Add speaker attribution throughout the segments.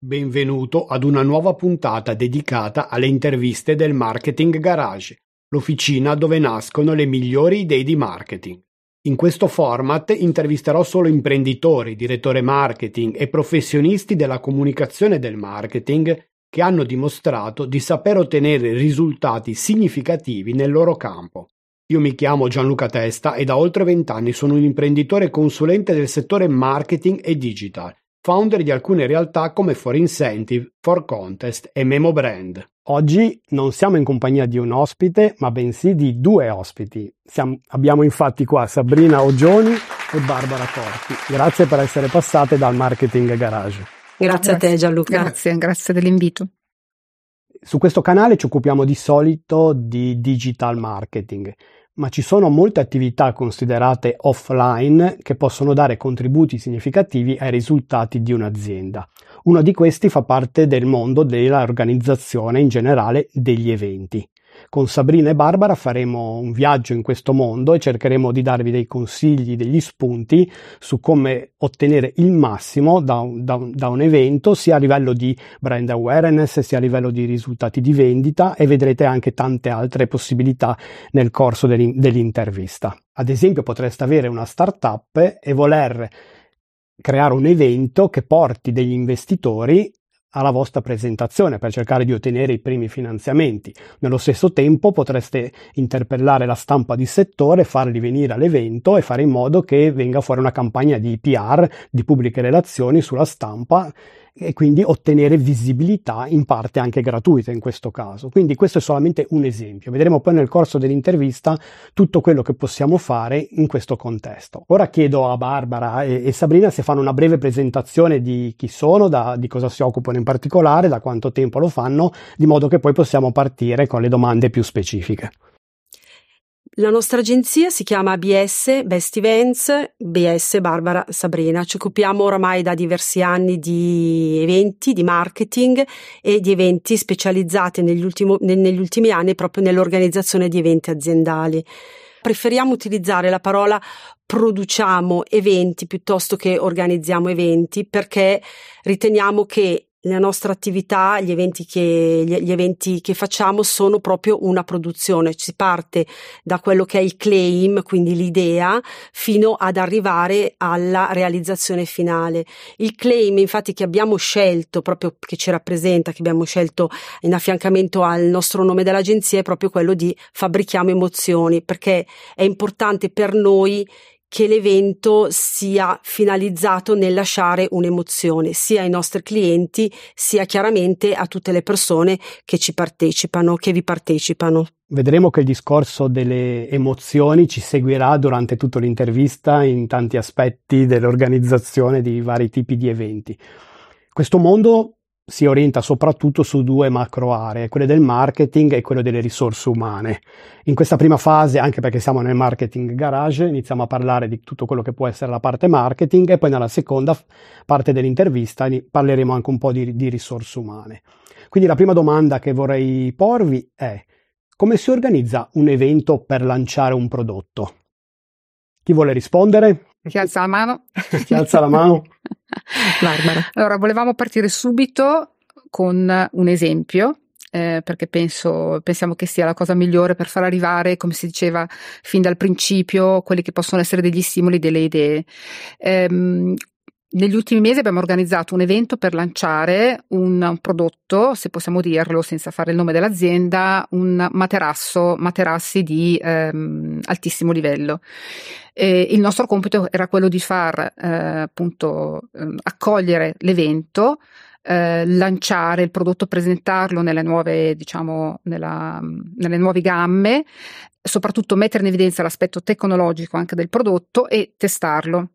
Speaker 1: Benvenuto ad una nuova puntata dedicata alle interviste del Marketing Garage, l'officina dove nascono le migliori idee di marketing. In questo format intervisterò solo imprenditori, direttori marketing e professionisti della comunicazione del marketing che hanno dimostrato di saper ottenere risultati significativi nel loro campo. Io mi chiamo Gianluca Testa e da oltre vent'anni sono un imprenditore consulente del settore marketing e digital founder di alcune realtà come For Incentive, For Contest e Memo Brand. Oggi non siamo in compagnia di un ospite, ma bensì di due ospiti. Siamo, abbiamo infatti qua Sabrina Ogioni e Barbara Corti. Grazie per essere passate dal Marketing Garage.
Speaker 2: Grazie, grazie a te Gianluca.
Speaker 3: Grazie, grazie dell'invito.
Speaker 1: Su questo canale ci occupiamo di solito di digital marketing ma ci sono molte attività considerate offline che possono dare contributi significativi ai risultati di un'azienda. Uno di questi fa parte del mondo dell'organizzazione in generale degli eventi. Con Sabrina e Barbara faremo un viaggio in questo mondo e cercheremo di darvi dei consigli, degli spunti su come ottenere il massimo da un, da, un, da un evento, sia a livello di brand awareness, sia a livello di risultati di vendita e vedrete anche tante altre possibilità nel corso dell'intervista. Ad esempio potreste avere una startup e voler creare un evento che porti degli investitori alla vostra presentazione per cercare di ottenere i primi finanziamenti. Nello stesso tempo potreste interpellare la stampa di settore, farli venire all'evento e fare in modo che venga fuori una campagna di PR, di pubbliche relazioni sulla stampa e quindi ottenere visibilità in parte anche gratuita in questo caso. Quindi questo è solamente un esempio. Vedremo poi nel corso dell'intervista tutto quello che possiamo fare in questo contesto. Ora chiedo a Barbara e, e Sabrina se fanno una breve presentazione di chi sono, da, di cosa si occupano in particolare, da quanto tempo lo fanno, di modo che poi possiamo partire con le domande più specifiche.
Speaker 2: La nostra agenzia si chiama ABS Best Events, BS Barbara Sabrina. Ci occupiamo oramai da diversi anni di eventi, di marketing e di eventi specializzati negli, ultimo, negli ultimi anni proprio nell'organizzazione di eventi aziendali. Preferiamo utilizzare la parola produciamo eventi piuttosto che organizziamo eventi perché riteniamo che la nostra attività, gli eventi, che, gli, eventi che facciamo sono proprio una produzione, si parte da quello che è il claim, quindi l'idea, fino ad arrivare alla realizzazione finale. Il claim infatti che abbiamo scelto, proprio che ci rappresenta, che abbiamo scelto in affiancamento al nostro nome dell'agenzia è proprio quello di fabbrichiamo emozioni, perché è importante per noi che l'evento sia finalizzato nel lasciare un'emozione sia ai nostri clienti sia chiaramente a tutte le persone che ci partecipano, che vi partecipano.
Speaker 1: Vedremo che il discorso delle emozioni ci seguirà durante tutta l'intervista in tanti aspetti dell'organizzazione di vari tipi di eventi. Questo mondo si orienta soprattutto su due macro aree, quelle del marketing e quelle delle risorse umane. In questa prima fase, anche perché siamo nel marketing garage, iniziamo a parlare di tutto quello che può essere la parte marketing e poi nella seconda parte dell'intervista parleremo anche un po' di, di risorse umane. Quindi la prima domanda che vorrei porvi è come si organizza un evento per lanciare un prodotto? Chi vuole rispondere?
Speaker 3: Chi alza la mano?
Speaker 1: Chi alza la mano?
Speaker 3: Barbara. Allora, volevamo partire subito con un esempio. Eh, perché penso, pensiamo che sia la cosa migliore per far arrivare, come si diceva fin dal principio, quelli che possono essere degli stimoli, delle idee. Eh, negli ultimi mesi abbiamo organizzato un evento per lanciare un, prodotto, se possiamo dirlo senza fare il nome dell'azienda, un materasso, materassi di ehm, altissimo livello. E il nostro compito era quello di far eh, appunto eh, accogliere l'evento, eh, lanciare il prodotto, presentarlo nelle nuove, diciamo, nella, nelle nuove gamme, soprattutto mettere in evidenza l'aspetto tecnologico anche del prodotto e testarlo.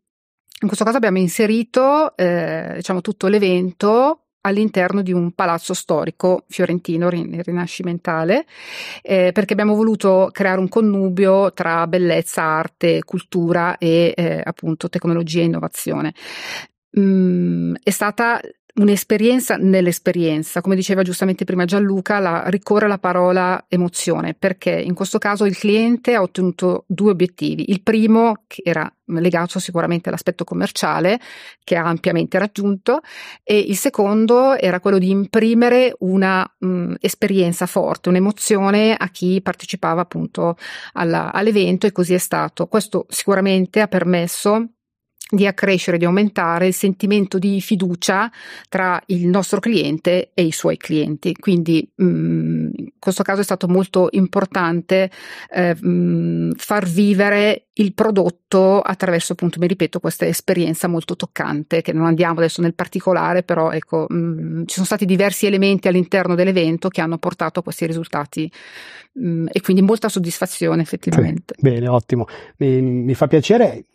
Speaker 3: In questo caso abbiamo inserito eh, diciamo, tutto l'evento all'interno di un palazzo storico fiorentino rinascimentale eh, perché abbiamo voluto creare un connubio tra bellezza, arte, cultura e eh, appunto tecnologia e innovazione. Mm, è stata un'esperienza nell'esperienza. Come diceva giustamente prima Gianluca, la, ricorre la parola emozione, perché in questo caso il cliente ha ottenuto due obiettivi. Il primo, che era legato sicuramente all'aspetto commerciale, che ha ampiamente raggiunto, e il secondo era quello di imprimere una mh, esperienza forte, un'emozione a chi partecipava appunto alla, all'evento e così è stato. Questo sicuramente ha permesso di accrescere, di aumentare il sentimento di fiducia tra il nostro cliente e i suoi clienti. Quindi mh, mm, in questo caso è stato molto importante eh, mh, mm, far vivere il prodotto attraverso, appunto, mi ripeto, questa esperienza molto toccante, che non andiamo adesso nel particolare, però ecco, mh, mm, ci sono stati diversi elementi all'interno dell'evento che hanno portato a questi risultati e quindi molta soddisfazione effettivamente.
Speaker 1: Bene, ottimo. Mi, mi fa piacere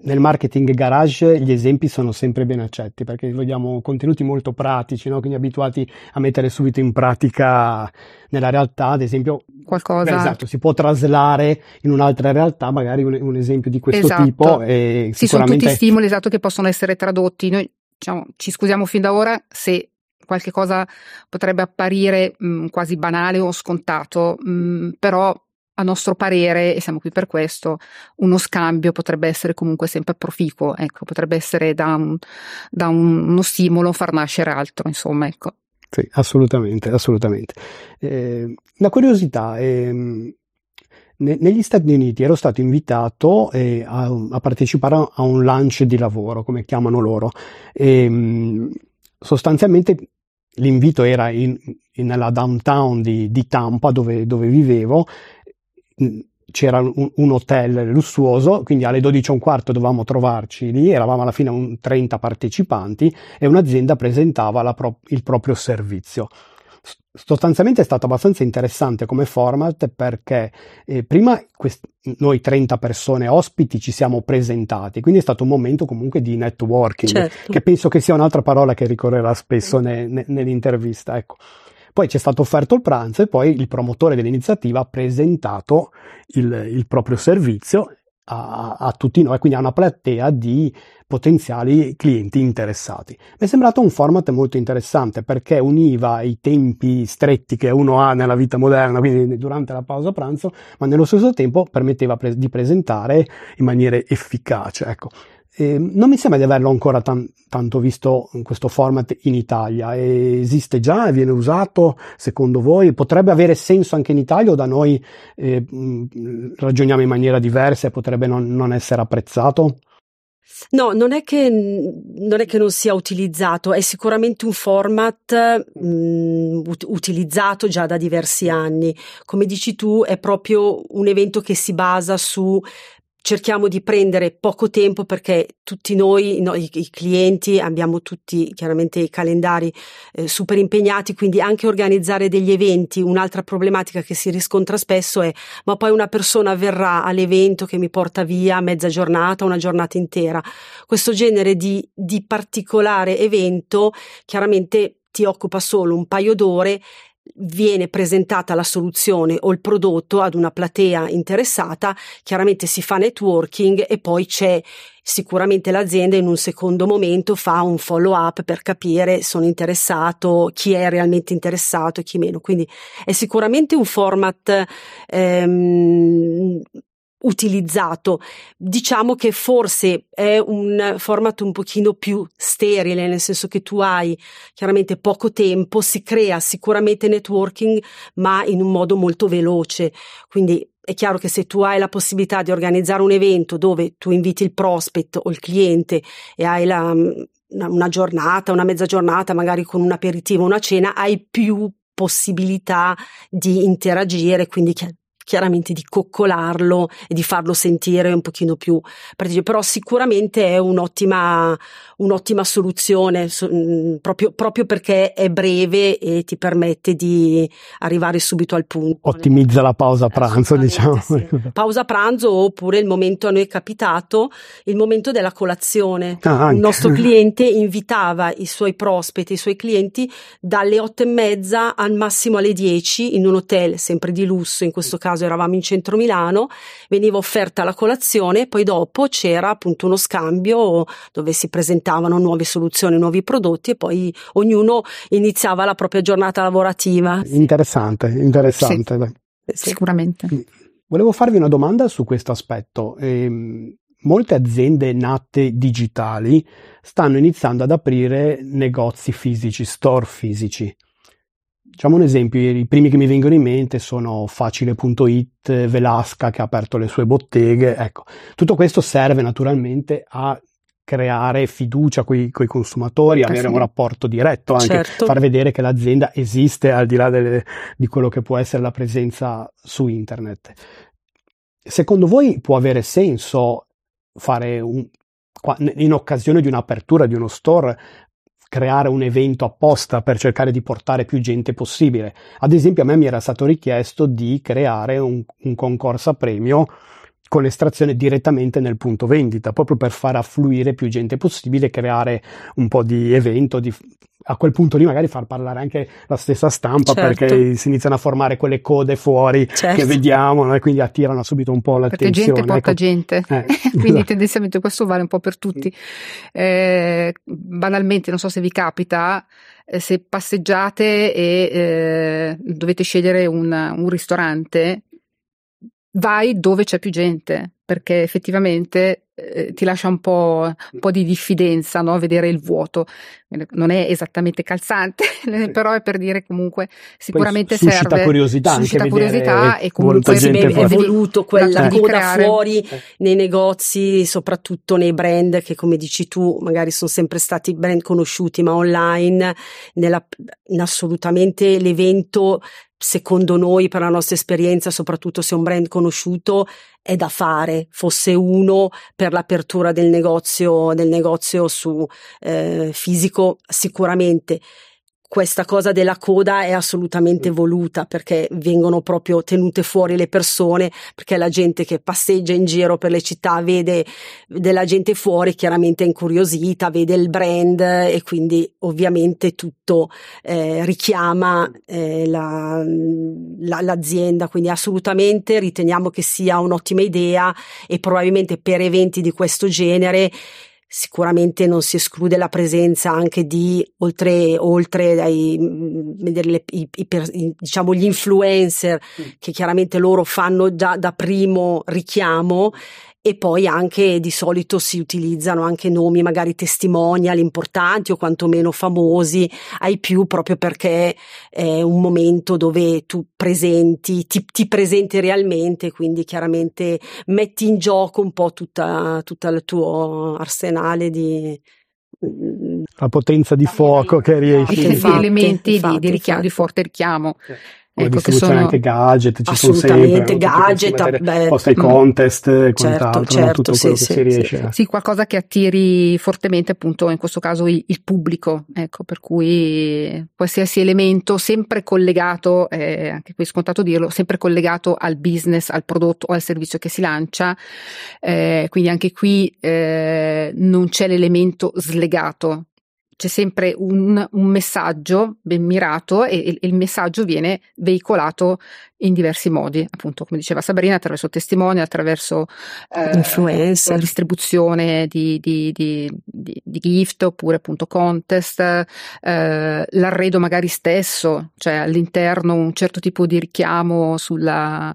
Speaker 1: nel marketing garage gli esempi sono sempre ben accetti perché vogliamo contenuti molto pratici, no? quindi abituati a mettere subito in pratica nella realtà, ad esempio,
Speaker 3: qualcosa.
Speaker 1: Esatto, si può traslare in un'altra realtà, magari un, un esempio di questo
Speaker 3: esatto.
Speaker 1: tipo. E
Speaker 3: sì, sono tutti stimoli esatto che possono essere tradotti. Noi diciamo, ci scusiamo fin da ora se qualche cosa potrebbe apparire mh, quasi banale o scontato, mh, però a nostro parere, e siamo qui per questo, uno scambio potrebbe essere comunque sempre proficuo, ecco, potrebbe essere da, un, da un, uno stimolo far nascere altro, insomma, ecco.
Speaker 1: Sì, assolutamente, assolutamente. Eh, la curiosità è, negli Stati Uniti ero stato invitato eh, a, a, partecipare a un lunch di lavoro, come chiamano loro. E, sostanzialmente l'invito era in, in, nella downtown di, di Tampa, dove, dove vivevo, c'era un, un, hotel lussuoso, quindi alle 12 e un quarto dovevamo trovarci lì, eravamo alla fine un 30 partecipanti e un'azienda presentava pro- il proprio servizio. Sostanzialmente è stato abbastanza interessante come format perché eh, prima quest- noi 30 persone ospiti ci siamo presentati, quindi è stato un momento comunque di networking, certo. che penso che sia un'altra parola che ricorrerà spesso ne- ne- nell'intervista. Ecco. Poi ci è stato offerto il pranzo e poi il promotore dell'iniziativa ha presentato il, il proprio servizio a, a, tutti noi, quindi a una platea di potenziali clienti interessati. Mi è sembrato un format molto interessante perché univa i tempi stretti che uno ha nella vita moderna, quindi durante la pausa pranzo, ma nello stesso tempo permetteva pre- di presentare in maniera efficace. Ecco. Eh, non mi sembra di averlo ancora tan- tanto visto in questo format in Italia. E esiste già? Viene usato secondo voi? Potrebbe avere senso anche in Italia o da noi eh, ragioniamo in maniera diversa e potrebbe non, non essere apprezzato?
Speaker 2: No, non è, che, non è, che, non sia utilizzato, è sicuramente un format mh, utilizzato già da diversi anni. Come dici tu, è proprio un evento che si basa su cerchiamo di prendere poco tempo perché tutti noi, no, i, i, clienti, abbiamo tutti chiaramente i calendari eh, super impegnati, quindi anche organizzare degli eventi, un'altra problematica che si riscontra spesso è ma poi una persona verrà all'evento che mi porta via mezza giornata, una giornata intera. Questo genere di, di particolare evento chiaramente ti occupa solo un paio d'ore viene presentata la soluzione o il prodotto ad una platea interessata, chiaramente si fa networking e poi c'è sicuramente l'azienda in un secondo momento fa un follow up per capire sono interessato, chi è realmente interessato e chi meno. Quindi è sicuramente un format ehm, utilizzato. Diciamo che forse è un format un pochino più sterile, nel senso che tu hai chiaramente poco tempo, si crea sicuramente networking, ma in un modo molto veloce. Quindi è chiaro che se tu hai la possibilità di organizzare un evento dove tu inviti il prospect o il cliente e hai la, una giornata, una mezza giornata, magari con un aperitivo, una cena, hai più possibilità di interagire, quindi chiaramente di coccolarlo e di farlo sentire un pochino più però sicuramente è un'ottima, un'ottima soluzione mm, proprio, proprio perché è breve e ti permette di arrivare subito al punto.
Speaker 1: Ottimizza la pausa pranzo, diciamo. Sì.
Speaker 2: Pausa pranzo oppure il momento a noi è capitato, il momento della colazione.
Speaker 1: Ah,
Speaker 2: il nostro cliente invitava i suoi prospect, i suoi clienti dalle otto e mezza al massimo alle dieci in un hotel, sempre di lusso, in questo caso eravamo in centro Milano, veniva offerta la colazione, poi dopo c'era appunto uno scambio dove si presentavano nuove soluzioni, nuovi prodotti e poi ognuno iniziava la propria giornata lavorativa.
Speaker 1: Interessante, interessante.
Speaker 3: Sì, sicuramente. Mm.
Speaker 1: Volevo farvi una domanda su questo aspetto. Eh, molte aziende nate digitali stanno iniziando ad aprire negozi fisici, store fisici. Facciamo un esempio, i primi che mi vengono in mente sono Facile.it, Velasca che ha aperto le sue botteghe, ecco, tutto questo serve naturalmente a creare fiducia con i consumatori, avere sì. un rapporto diretto, anche certo. far vedere che l'azienda esiste al di là delle, di quello che può essere la presenza su internet. Secondo voi può avere senso fare un, in occasione di un'apertura di uno store creare un evento apposta per cercare di portare più gente possibile. Ad esempio, a me mi era stato richiesto di creare un, un concorso a premio con l'estrazione direttamente nel punto vendita, proprio per far affluire più gente possibile, creare un po' di evento, di, a quel punto lì magari far parlare anche la stessa stampa certo. perché si iniziano a formare quelle code fuori certo. che vediamo no? e quindi attirano subito un po' l'attenzione.
Speaker 3: Perché gente porta ecco. gente, eh. quindi tendenzialmente questo vale un po' per tutti. Eh, banalmente, non so se vi capita, eh, se passeggiate e eh, dovete scegliere un, un ristorante, vai dove c'è più gente, perché effettivamente eh, ti lascia un po', un po', di diffidenza no? vedere il vuoto. Non è esattamente calzante, però è per dire comunque sicuramente
Speaker 1: Poi suscita
Speaker 3: serve.
Speaker 1: Curiosità
Speaker 3: suscita
Speaker 1: anche
Speaker 3: curiosità e comunque
Speaker 2: è voluto quella coda creare. fuori eh. nei negozi, soprattutto nei brand che come dici tu magari sono sempre stati brand conosciuti, ma online, nella, in assolutamente l'evento secondo noi, per la nostra esperienza, soprattutto se un brand conosciuto, è da fare, fosse uno per l'apertura del negozio, del negozio su eh, fisico, sicuramente questa cosa della coda è assolutamente mm. voluta perché vengono proprio tenute fuori le persone, perché la gente che passeggia in giro per le città vede della gente fuori, chiaramente è incuriosita, vede il brand e quindi ovviamente tutto eh, richiama eh, la, la, l'azienda, quindi assolutamente riteniamo che sia un'ottima idea e probabilmente per eventi di questo genere Sicuramente non si esclude la presenza anche di, oltre, oltre ai, le, i, i, diciamo, gli influencer, mm. che chiaramente loro fanno già da primo richiamo, e poi anche di solito si utilizzano anche nomi magari testimonial importanti o quantomeno famosi ai più proprio perché è un momento dove tu presenti, ti, ti presenti realmente, quindi chiaramente metti in gioco un po' tutta, tutta il tuo arsenale di,
Speaker 1: la potenza di fuoco che riesci
Speaker 3: a fare. elementi infatti, di, di, richiamo, di forte richiamo
Speaker 1: ecco, distribuzione sono... anche gadget, ci sono sempre
Speaker 2: gadget, beh,
Speaker 1: posta ai mm. contest e certo, quant'altro, certo, tutto sì, quello sì, che si riesce.
Speaker 3: Sì. sì, qualcosa che attiri fortemente appunto in questo caso il, il pubblico, ecco, per cui qualsiasi elemento sempre collegato, eh, anche qui è scontato dirlo, sempre collegato al business, al prodotto o al servizio che si lancia, eh, quindi anche qui eh, non c'è l'elemento slegato, c'è sempre un, un, messaggio ben mirato e, e, il messaggio viene veicolato in diversi modi, appunto come diceva Sabrina, attraverso testimoni, attraverso
Speaker 2: eh, influencer,
Speaker 3: la distribuzione di, di, di, di, gift oppure appunto contest, eh, l'arredo magari stesso, cioè all'interno un certo tipo di richiamo sulla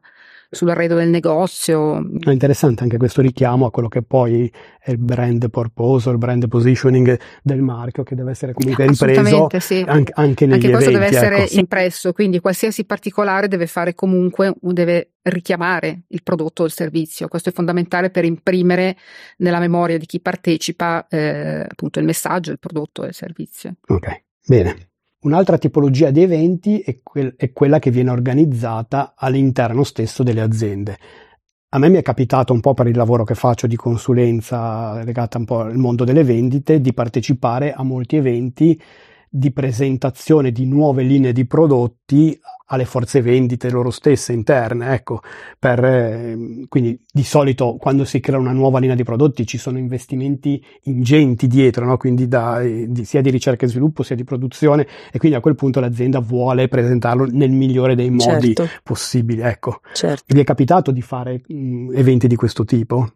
Speaker 3: sull'arredo del negozio.
Speaker 1: È interessante anche questo richiamo a quello che poi è il brand purpose, il brand positioning del marchio che deve essere comunque ripreso
Speaker 3: sì.
Speaker 1: anche, anche negli
Speaker 3: anche questo
Speaker 1: eventi,
Speaker 3: deve essere
Speaker 1: ecco.
Speaker 3: impresso, quindi qualsiasi particolare deve fare comunque, deve richiamare il prodotto o il servizio. Questo è fondamentale per imprimere nella memoria di chi partecipa eh, appunto il messaggio, il prodotto e il servizio.
Speaker 1: Ok, bene. Un'altra tipologia di eventi è, quel, è, quella che viene organizzata all'interno stesso delle aziende. A me mi è capitato un po' per il lavoro che faccio di consulenza legata un po' al mondo delle vendite di partecipare a molti eventi di presentazione di nuove linee di prodotti alle forze vendite loro stesse interne, ecco, per, eh, quindi di solito quando si crea una nuova linea di prodotti ci sono investimenti ingenti dietro, no? quindi da, di, sia di ricerca e sviluppo sia di produzione e quindi a quel punto l'azienda vuole presentarlo nel migliore dei modi certo. possibili, ecco. Certo. Vi è capitato di fare mh, eventi di questo tipo?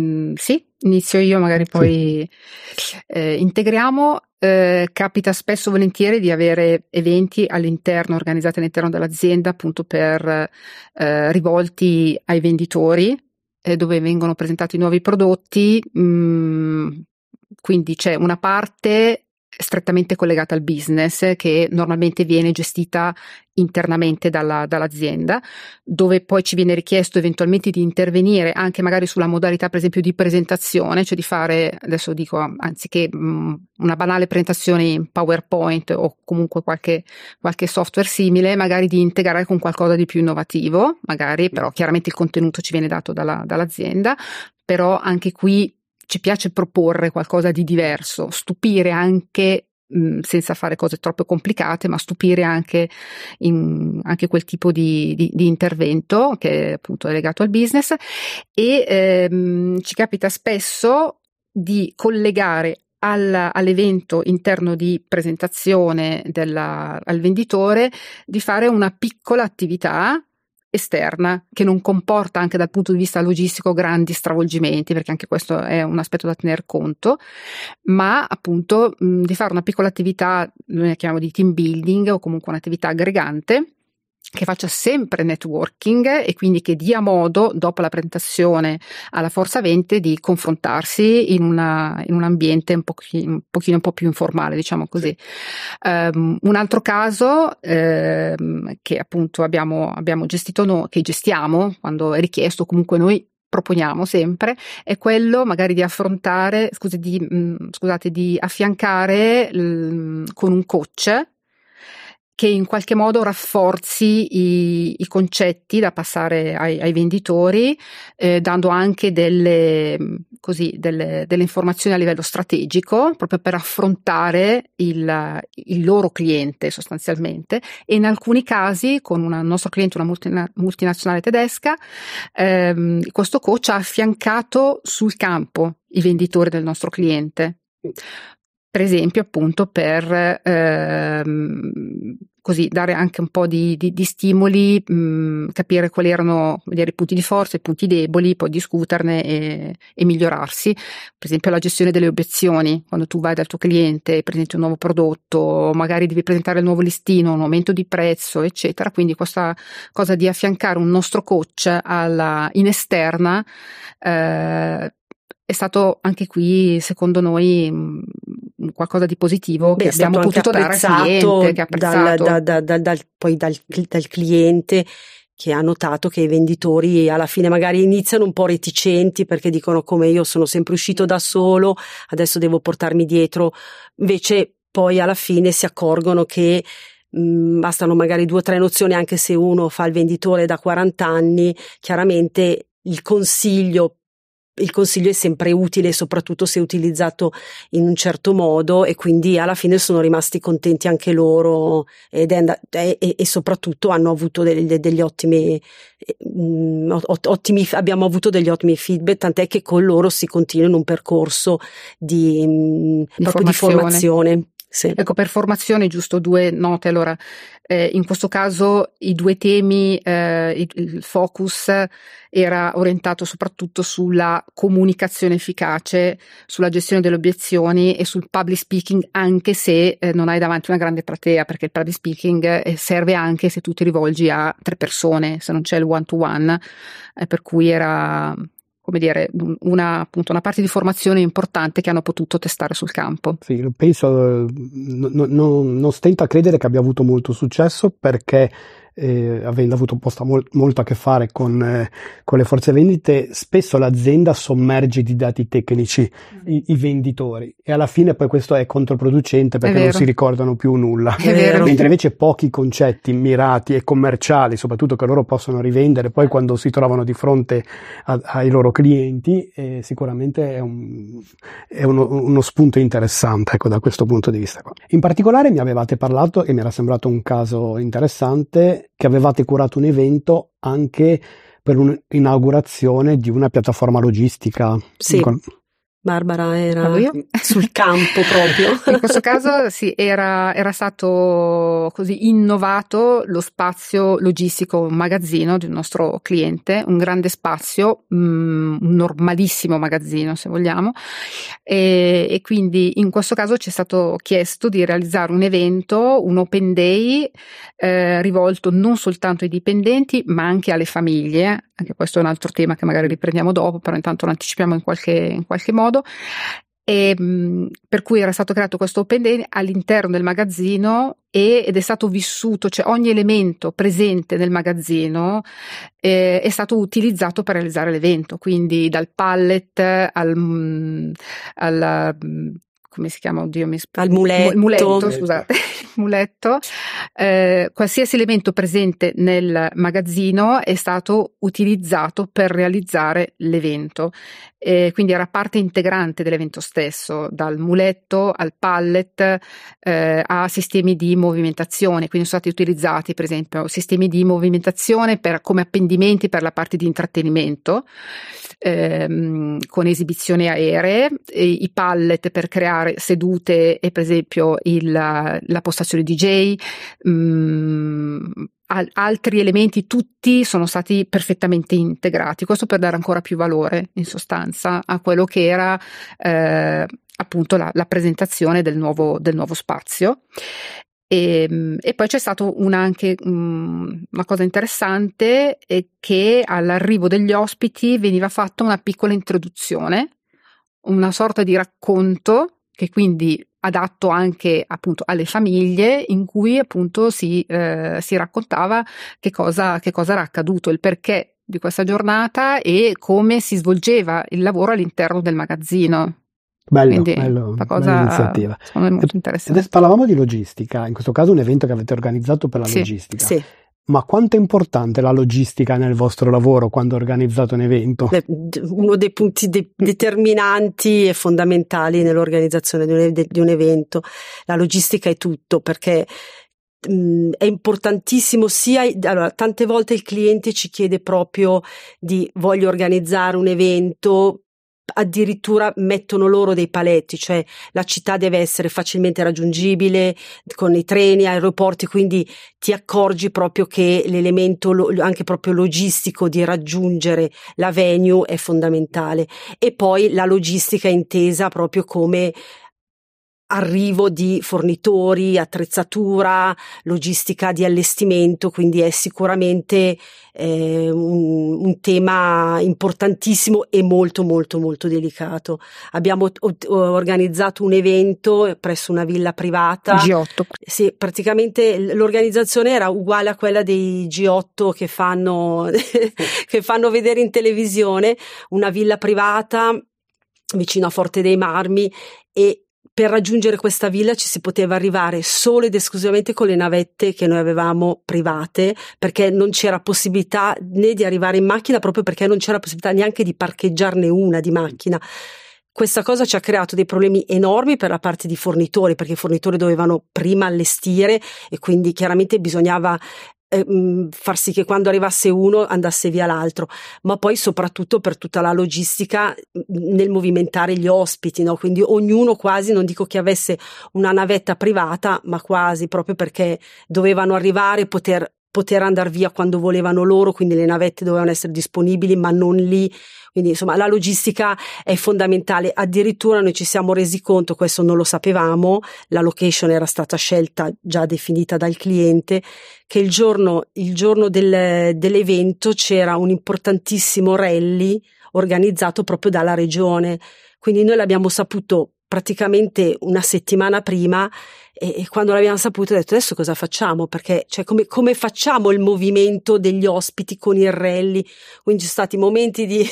Speaker 3: Mm, sì, inizio io, magari poi sì. eh, integriamo. Eh, capita spesso volentieri di avere eventi all'interno, organizzati all'interno dell'azienda, appunto per eh, rivolti ai venditori, eh, dove vengono presentati nuovi prodotti. Mm, quindi c'è una parte strettamente collegata al business che normalmente viene gestita internamente dalla, dall'azienda, dove poi ci viene richiesto eventualmente di intervenire anche magari sulla modalità per esempio di presentazione, cioè di fare, adesso dico, anziché mh, mm, una banale presentazione in PowerPoint o comunque qualche, qualche software simile, magari di integrare con qualcosa di più innovativo, magari però chiaramente il contenuto ci viene dato dalla, dall'azienda, però anche qui ci piace proporre qualcosa di diverso, stupire anche mh, senza fare cose troppo complicate, ma stupire anche, in, anche quel tipo di, di, di, intervento che appunto è legato al business. E ehm, ci capita spesso di collegare al, all'evento interno di presentazione della, al venditore di fare una piccola attività esterna che non comporta anche dal punto di vista logistico grandi stravolgimenti, perché anche questo è un aspetto da tener conto, ma appunto mh, di fare una piccola attività, noi la chiamiamo di team building o comunque un'attività aggregante che faccia sempre networking e quindi che dia modo, dopo la presentazione alla forza 20, di confrontarsi in, una, in un ambiente un pochino, un pochino, un po' più informale, diciamo così. Um, un altro caso um, che appunto abbiamo, abbiamo gestito noi, che gestiamo quando è richiesto, comunque noi proponiamo sempre è quello magari di affrontare, scusi, di, mh, mm, scusate, di affiancare l, con un coach che in qualche modo rafforzi i, i concetti da passare ai, ai venditori, eh, dando anche delle, così, delle, delle, informazioni a livello strategico, proprio per affrontare il, il, loro cliente sostanzialmente. E in alcuni casi, con un nostro cliente, una multina, multinazionale tedesca, ehm, questo coach ha affiancato sul campo i venditori del nostro cliente per esempio appunto per ehm, così dare anche un po' di, di, di stimoli, mh, capire quali erano dire, i punti di forza, i punti deboli, poi discuterne e, e, migliorarsi. Per esempio la gestione delle obiezioni, quando tu vai dal tuo cliente presenti un nuovo prodotto, magari devi presentare il nuovo listino, un aumento di prezzo, eccetera. Quindi questa cosa di affiancare un nostro coach alla, in esterna eh, è stato anche qui, secondo noi, qualcosa di positivo Beh, che abbiamo potuto dare al cliente, che ha apprezzato.
Speaker 2: Dal, da, da, dal, poi dal, dal cliente che ha notato che i venditori alla fine magari iniziano un po' reticenti perché dicono come io sono sempre uscito da solo, adesso devo portarmi dietro, invece poi alla fine si accorgono che mh, bastano magari due o tre nozioni anche se uno fa il venditore da 40 anni, chiaramente il consiglio il consiglio è sempre utile, soprattutto se utilizzato in un certo modo e quindi alla fine sono rimasti contenti anche loro è, e, e, soprattutto hanno avuto degli, degli ottimi, mm, ottimi, abbiamo avuto degli ottimi feedback, tant'è che con loro si continua in un percorso di, mh, di, formazione. di formazione.
Speaker 3: Sì. Ecco, per formazione, giusto due note. Allora, eh, in questo caso i due temi, eh, il, focus era orientato soprattutto sulla comunicazione efficace, sulla gestione delle obiezioni e sul public speaking, anche se eh, non hai davanti una grande platea, perché il public speaking eh, serve anche se tu ti rivolgi a tre persone, se non c'è il one to one, per cui era come dire, una, appunto, una parte di formazione importante che hanno potuto testare sul campo.
Speaker 1: Sì, penso, no, no, non stento a credere che abbia avuto molto successo perché eh, avendo avuto posta mol- molto a che fare con, eh, con, le forze vendite, spesso l'azienda sommerge di dati tecnici i, i, venditori e alla fine poi questo è controproducente perché non si ricordano più nulla. Mentre invece pochi concetti mirati e commerciali, soprattutto che loro possono rivendere poi quando si trovano di fronte a, ai loro clienti, eh, sicuramente è, un, è uno, uno, spunto interessante ecco, da questo punto di vista. Qua. In particolare mi avevate parlato, e mi era sembrato un caso interessante, che avevate curato un evento anche per un'inaugurazione di una piattaforma logistica.
Speaker 2: Sì. Con... Barbara era sul campo proprio.
Speaker 3: In questo caso sì, era, era, stato così innovato lo spazio logistico, un magazzino di un nostro cliente, un grande spazio, mm, un normalissimo magazzino se vogliamo, e, e, quindi in questo caso ci è stato chiesto di realizzare un evento, un open day eh, rivolto non soltanto ai dipendenti ma anche alle famiglie, anche questo è un altro tema che magari riprendiamo dopo, però intanto lo anticipiamo in qualche, in qualche modo. E, mh, per cui era stato creato questo open day all'interno del magazzino e, ed è stato vissuto, cioè ogni elemento presente nel magazzino eh, è stato utilizzato per realizzare l'evento, quindi dal pallet al, mh, al come si chiama? Oddio, mi
Speaker 2: sp- al muletto.
Speaker 3: muletto, scusate, muletto. Eh, qualsiasi elemento presente nel magazzino è stato utilizzato per realizzare l'evento. Eh, quindi era parte integrante dell'evento stesso, dal muletto al pallet eh, a sistemi di movimentazione. Quindi sono stati utilizzati, per esempio, sistemi di movimentazione per, come appendimenti per la parte di intrattenimento, ehm, con esibizioni aeree, i pallet per creare creare sedute e per esempio il, la postazione DJ, mh, mm, altri elementi, tutti sono stati perfettamente integrati. Questo per dare ancora più valore in sostanza a quello che era eh, appunto la, la, presentazione del nuovo, del nuovo spazio. E, ehm, e, poi c'è stata una, anche um, una cosa interessante è che all'arrivo degli ospiti veniva fatta una piccola introduzione, una sorta di racconto che quindi adatto anche appunto alle famiglie in cui appunto si, eh, si raccontava che cosa, che cosa era accaduto, il perché di questa giornata e come si svolgeva il lavoro all'interno del magazzino.
Speaker 1: Bello, Quindi, bello, cosa, bella iniziativa.
Speaker 3: Molto interessante.
Speaker 1: Adesso parlavamo di logistica, in questo caso un evento che avete organizzato per la
Speaker 2: sì,
Speaker 1: logistica.
Speaker 2: Sì.
Speaker 1: Ma quanto è importante la logistica nel vostro lavoro quando organizzate un evento?
Speaker 2: Uno dei punti de- determinanti e fondamentali nell'organizzazione di un, di un evento. La logistica è tutto perché mh, è importantissimo sia allora, tante volte il cliente ci chiede proprio di voglio organizzare un evento addirittura mettono loro dei paletti, cioè la città deve essere facilmente raggiungibile con i treni, aeroporti, quindi ti accorgi proprio che l'elemento anche proprio logistico di raggiungere la venue è fondamentale. E poi la logistica intesa proprio come arrivo di fornitori, attrezzatura, logistica di allestimento, quindi è sicuramente eh, un, un, tema importantissimo e molto molto molto delicato. Abbiamo o- organizzato un evento presso una villa privata.
Speaker 3: G8.
Speaker 2: Sì, praticamente l'organizzazione era uguale a quella dei G8 che fanno, che fanno vedere in televisione, una villa privata vicino a Forte dei Marmi e per raggiungere questa villa ci si poteva arrivare solo ed esclusivamente con le navette che noi avevamo private, perché non c'era possibilità né di arrivare in macchina, proprio perché non c'era possibilità neanche di parcheggiarne una di macchina. Questa cosa ci ha creato dei problemi enormi per la parte di fornitori, perché i fornitori dovevano prima allestire e quindi chiaramente bisognava eh, far sì che quando arrivasse uno andasse via l'altro, ma poi soprattutto per tutta la logistica nel movimentare gli ospiti, no? quindi ognuno quasi, non dico che avesse una navetta privata, ma quasi proprio perché dovevano arrivare poter poter andare via quando volevano loro, quindi le navette dovevano essere disponibili, ma non lì quindi insomma la logistica è fondamentale. Addirittura noi ci siamo resi conto, questo non lo sapevamo, la location era stata scelta già definita dal cliente, che il giorno, il giorno del, dell'evento c'era un importantissimo rally organizzato proprio dalla regione. Quindi noi l'abbiamo saputo praticamente una settimana prima e, e quando l'abbiamo saputo ho detto adesso cosa facciamo? Perché cioè, come, come facciamo il movimento degli ospiti con i rally? Quindi ci sono stati momenti di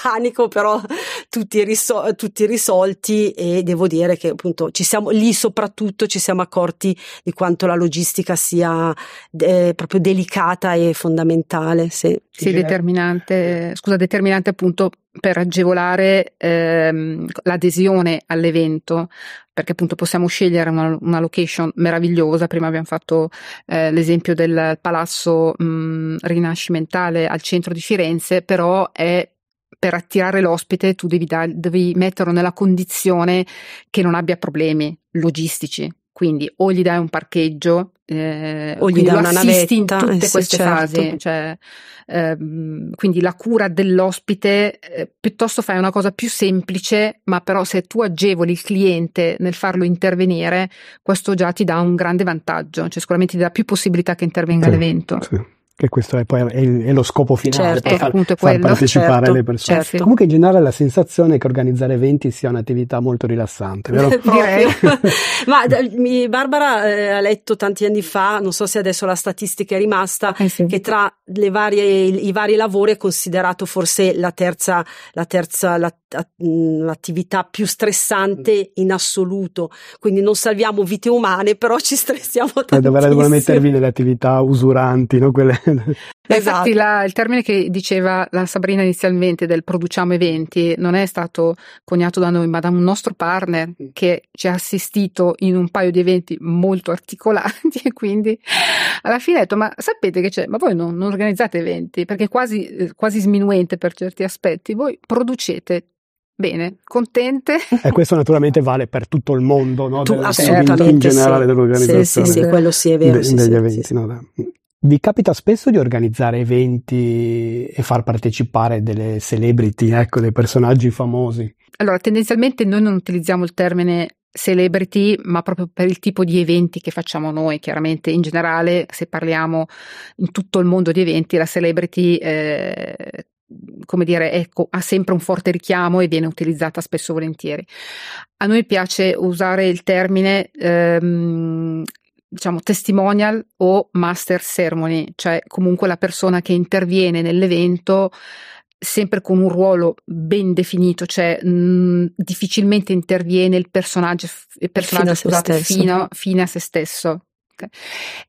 Speaker 2: panico, però tutti, risol- tutti, risolti e devo dire che appunto ci siamo lì soprattutto ci siamo accorti di quanto la logistica sia eh, proprio delicata e fondamentale. Sì,
Speaker 3: sì determinante, scusa, determinante appunto per agevolare ehm, l'adesione all'evento, perché appunto possiamo scegliere una, una location meravigliosa. Prima abbiamo fatto eh, l'esempio del palazzo mh, rinascimentale al centro di Firenze, però è per attirare l'ospite tu devi, da, devi metterlo nella condizione che non abbia problemi logistici. Quindi o gli dai un parcheggio eh, o gli dai una navetta in tutte eh, queste certo. fasi. Cioè, ehm, quindi la cura dell'ospite eh, piuttosto fai una cosa più semplice, ma però se tu agevoli il cliente nel farlo intervenire, questo già ti dà un grande vantaggio, cioè sicuramente ti dà più possibilità che intervenga sì, l'evento. Sì
Speaker 1: che questo è poi è, è lo scopo finale
Speaker 2: certo,
Speaker 1: far, far quello, partecipare certo, le persone. Certo. Comunque in generale la sensazione è che organizzare eventi sia un'attività molto rilassante, vero?
Speaker 2: Direi. Ma Barbara eh, ha letto tanti anni fa, non so se adesso la statistica è rimasta, eh sì. che tra le varie, i, i, vari lavori è considerato forse la terza, la terza la, l'attività più stressante in assoluto. Quindi non salviamo vite umane, però ci stressiamo tanto.
Speaker 1: Dovremmo mettervi nelle attività usuranti, no? Quelle
Speaker 3: Esatto. Infatti la, il termine che diceva la Sabrina inizialmente del produciamo eventi non è stato coniato da noi ma da un nostro partner mm. che ci ha assistito in un paio di eventi molto articolati e quindi alla fine ha detto ma sapete che c'è, ma voi non, non organizzate eventi perché è quasi, eh, quasi sminuente per certi aspetti, voi producete Bene, contente.
Speaker 1: E questo naturalmente vale per tutto il mondo, no? Tu, assolutamente in generale sì. dell'organizzazione.
Speaker 2: Sì, sì, sì, quello sì è vero. De,
Speaker 1: sì, degli sì, eventi, sì. No, vi capita spesso di organizzare eventi e far partecipare delle celebrity, ecco, dei personaggi famosi?
Speaker 3: Allora, tendenzialmente noi non utilizziamo il termine celebrity, ma proprio per il tipo di eventi che facciamo noi. Chiaramente, in generale, se parliamo in tutto il mondo di eventi, la celebrity eh, come dire, ecco, ha sempre un forte richiamo e viene utilizzata spesso volentieri. A noi piace usare il termine ehm, diciamo testimonial o master ceremony, cioè comunque la persona che interviene nell'evento sempre con un ruolo ben definito, cioè mh, difficilmente interviene il personaggio, il personaggio fino, scusate, a fino, fino, a se stesso. Okay.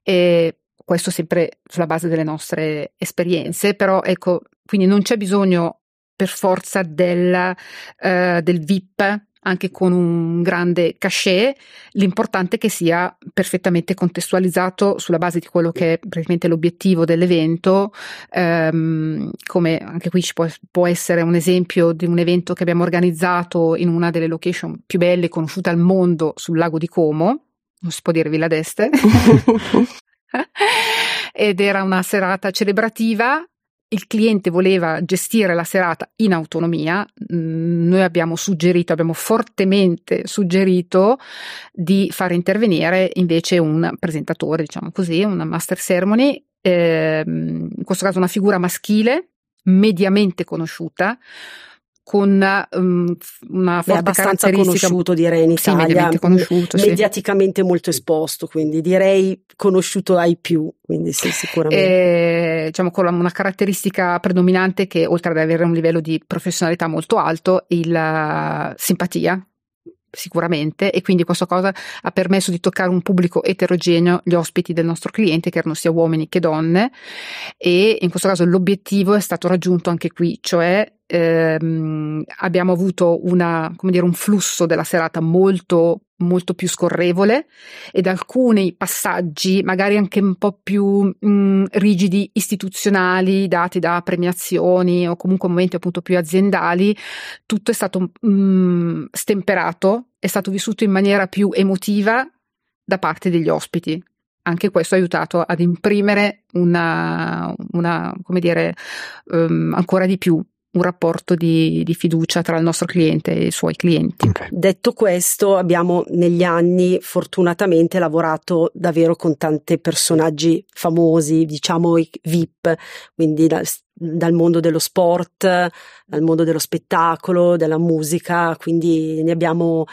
Speaker 3: E questo sempre sulla base delle nostre esperienze, però ecco, quindi non c'è bisogno per forza del, uh, del VIP anche con un grande cachet, l'importante è che sia perfettamente contestualizzato sulla base di quello che è praticamente l'obiettivo dell'evento, ehm, come anche qui ci può, può, essere un esempio di un evento che abbiamo organizzato in una delle location più belle conosciute al mondo sul lago di Como, non si può dire Villa d'Este, ed era una serata celebrativa il cliente voleva gestire la serata in autonomia, mm, noi abbiamo suggerito, abbiamo fortemente suggerito di fare intervenire invece un presentatore, diciamo così, una master ceremony, ehm, in questo caso una figura maschile mediamente conosciuta, con um, una forte Beh, abbastanza
Speaker 2: conosciuto direi in Italia, sì, conosciuto, mediaticamente sì. molto esposto, quindi direi conosciuto ai più, quindi sì, sicuramente.
Speaker 3: E, diciamo con una caratteristica predominante che oltre ad avere un livello di professionalità molto alto, il uh, simpatia, sicuramente e quindi questa cosa ha permesso di toccare un pubblico eterogeneo, gli ospiti del nostro cliente che erano sia uomini che donne e in questo caso l'obiettivo è stato raggiunto anche qui, cioè ehm, abbiamo avuto una, dire, un flusso della serata molto molto più scorrevole ed alcuni passaggi magari anche un po' più mh, rigidi istituzionali dati da premiazioni o comunque momenti appunto più aziendali tutto è stato mh, stemperato è stato vissuto in maniera più emotiva da parte degli ospiti. Anche questo ha aiutato ad imprimere una, una come dire, um, ancora di più un rapporto di, di, fiducia tra il nostro cliente e i suoi clienti.
Speaker 2: Okay. Detto questo, abbiamo negli anni fortunatamente lavorato davvero con tanti personaggi famosi, diciamo VIP, quindi da, dal mondo dello sport, dal mondo dello spettacolo, della musica, quindi ne abbiamo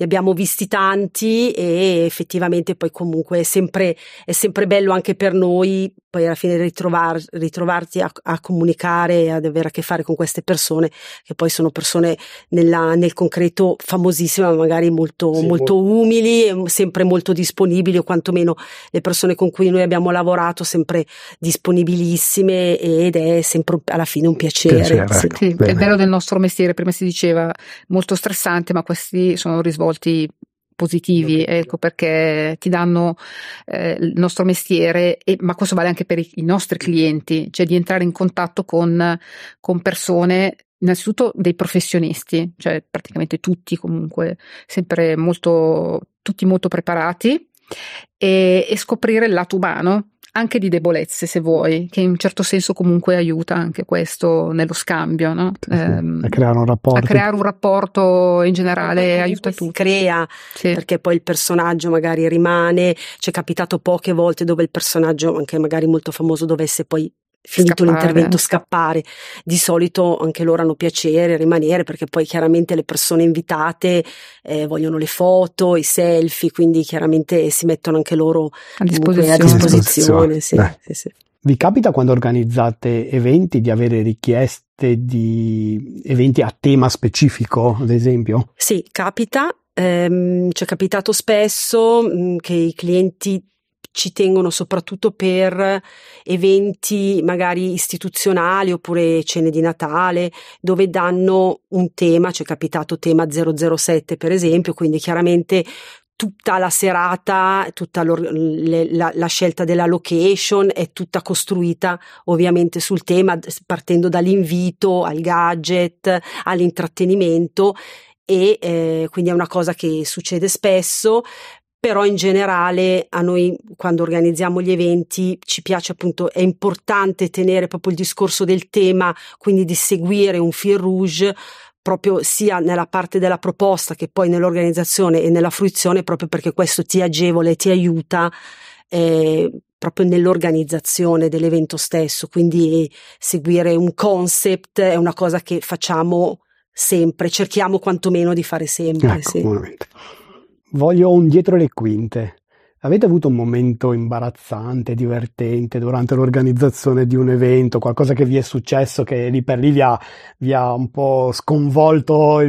Speaker 2: ne abbiamo visti tanti e effettivamente poi comunque è sempre, è sempre bello anche per noi poi alla fine ritrovar, ritrovarti a, a, comunicare e ad avere a che fare con queste persone che poi sono persone nella, nel concreto famosissime ma magari molto, sì, molto umili e sempre molto disponibili o quantomeno le persone con cui noi abbiamo lavorato sempre disponibilissime ed è sempre alla fine un piacere. piacere
Speaker 3: sì. Ecco. Sì, è bello del nostro mestiere, prima si diceva molto stressante ma questi sono risvolti positivi, ecco perché ti danno eh, il nostro mestiere, e, ma questo vale anche per i, i, nostri clienti, cioè di entrare in contatto con, con persone innanzitutto dei professionisti, cioè praticamente tutti comunque, sempre molto, tutti molto preparati e, e scoprire il lato umano anche di debolezze, se vuoi, che in un certo senso comunque aiuta anche questo nello scambio, no?
Speaker 1: sì, ehm, a creare un rapporto. A
Speaker 3: creare un rapporto in generale aiuta tutti.
Speaker 2: crea, sì. perché poi il personaggio magari rimane, ci è capitato poche volte dove il personaggio, anche magari molto famoso, dovesse poi finito scappare. l'intervento scappare. Di solito anche loro hanno piacere rimanere perché poi chiaramente le persone invitate eh, vogliono le foto, i selfie, quindi chiaramente si mettono anche loro
Speaker 3: a disposizione.
Speaker 2: A disposizione sì, sì, sì.
Speaker 1: Vi capita quando organizzate eventi di avere richieste di eventi a tema specifico, ad esempio?
Speaker 2: Sì, capita. Ehm, ci è capitato spesso mh, mm, che i clienti ci tengono soprattutto per eventi magari istituzionali oppure cene di Natale dove danno un tema, ci è capitato tema 007 per esempio, quindi chiaramente tutta la serata, tutta le, la, la, scelta della location è tutta costruita ovviamente sul tema, partendo dall'invito al gadget, all'intrattenimento e eh, quindi è una cosa che succede spesso, però in generale a noi quando organizziamo gli eventi ci piace appunto, è importante tenere proprio il discorso del tema, quindi di seguire un fil rouge proprio sia nella parte della proposta che poi nell'organizzazione e nella fruizione, proprio perché questo ti agevola e ti aiuta eh, proprio nell'organizzazione dell'evento stesso. Quindi seguire un concept è una cosa che facciamo sempre, cerchiamo quantomeno di fare sempre.
Speaker 1: Ecco, sì voglio un dietro le quinte. Avete avuto un momento imbarazzante, divertente durante l'organizzazione di un evento, qualcosa che vi è successo che lì per lì vi ha, vi ha un po' sconvolto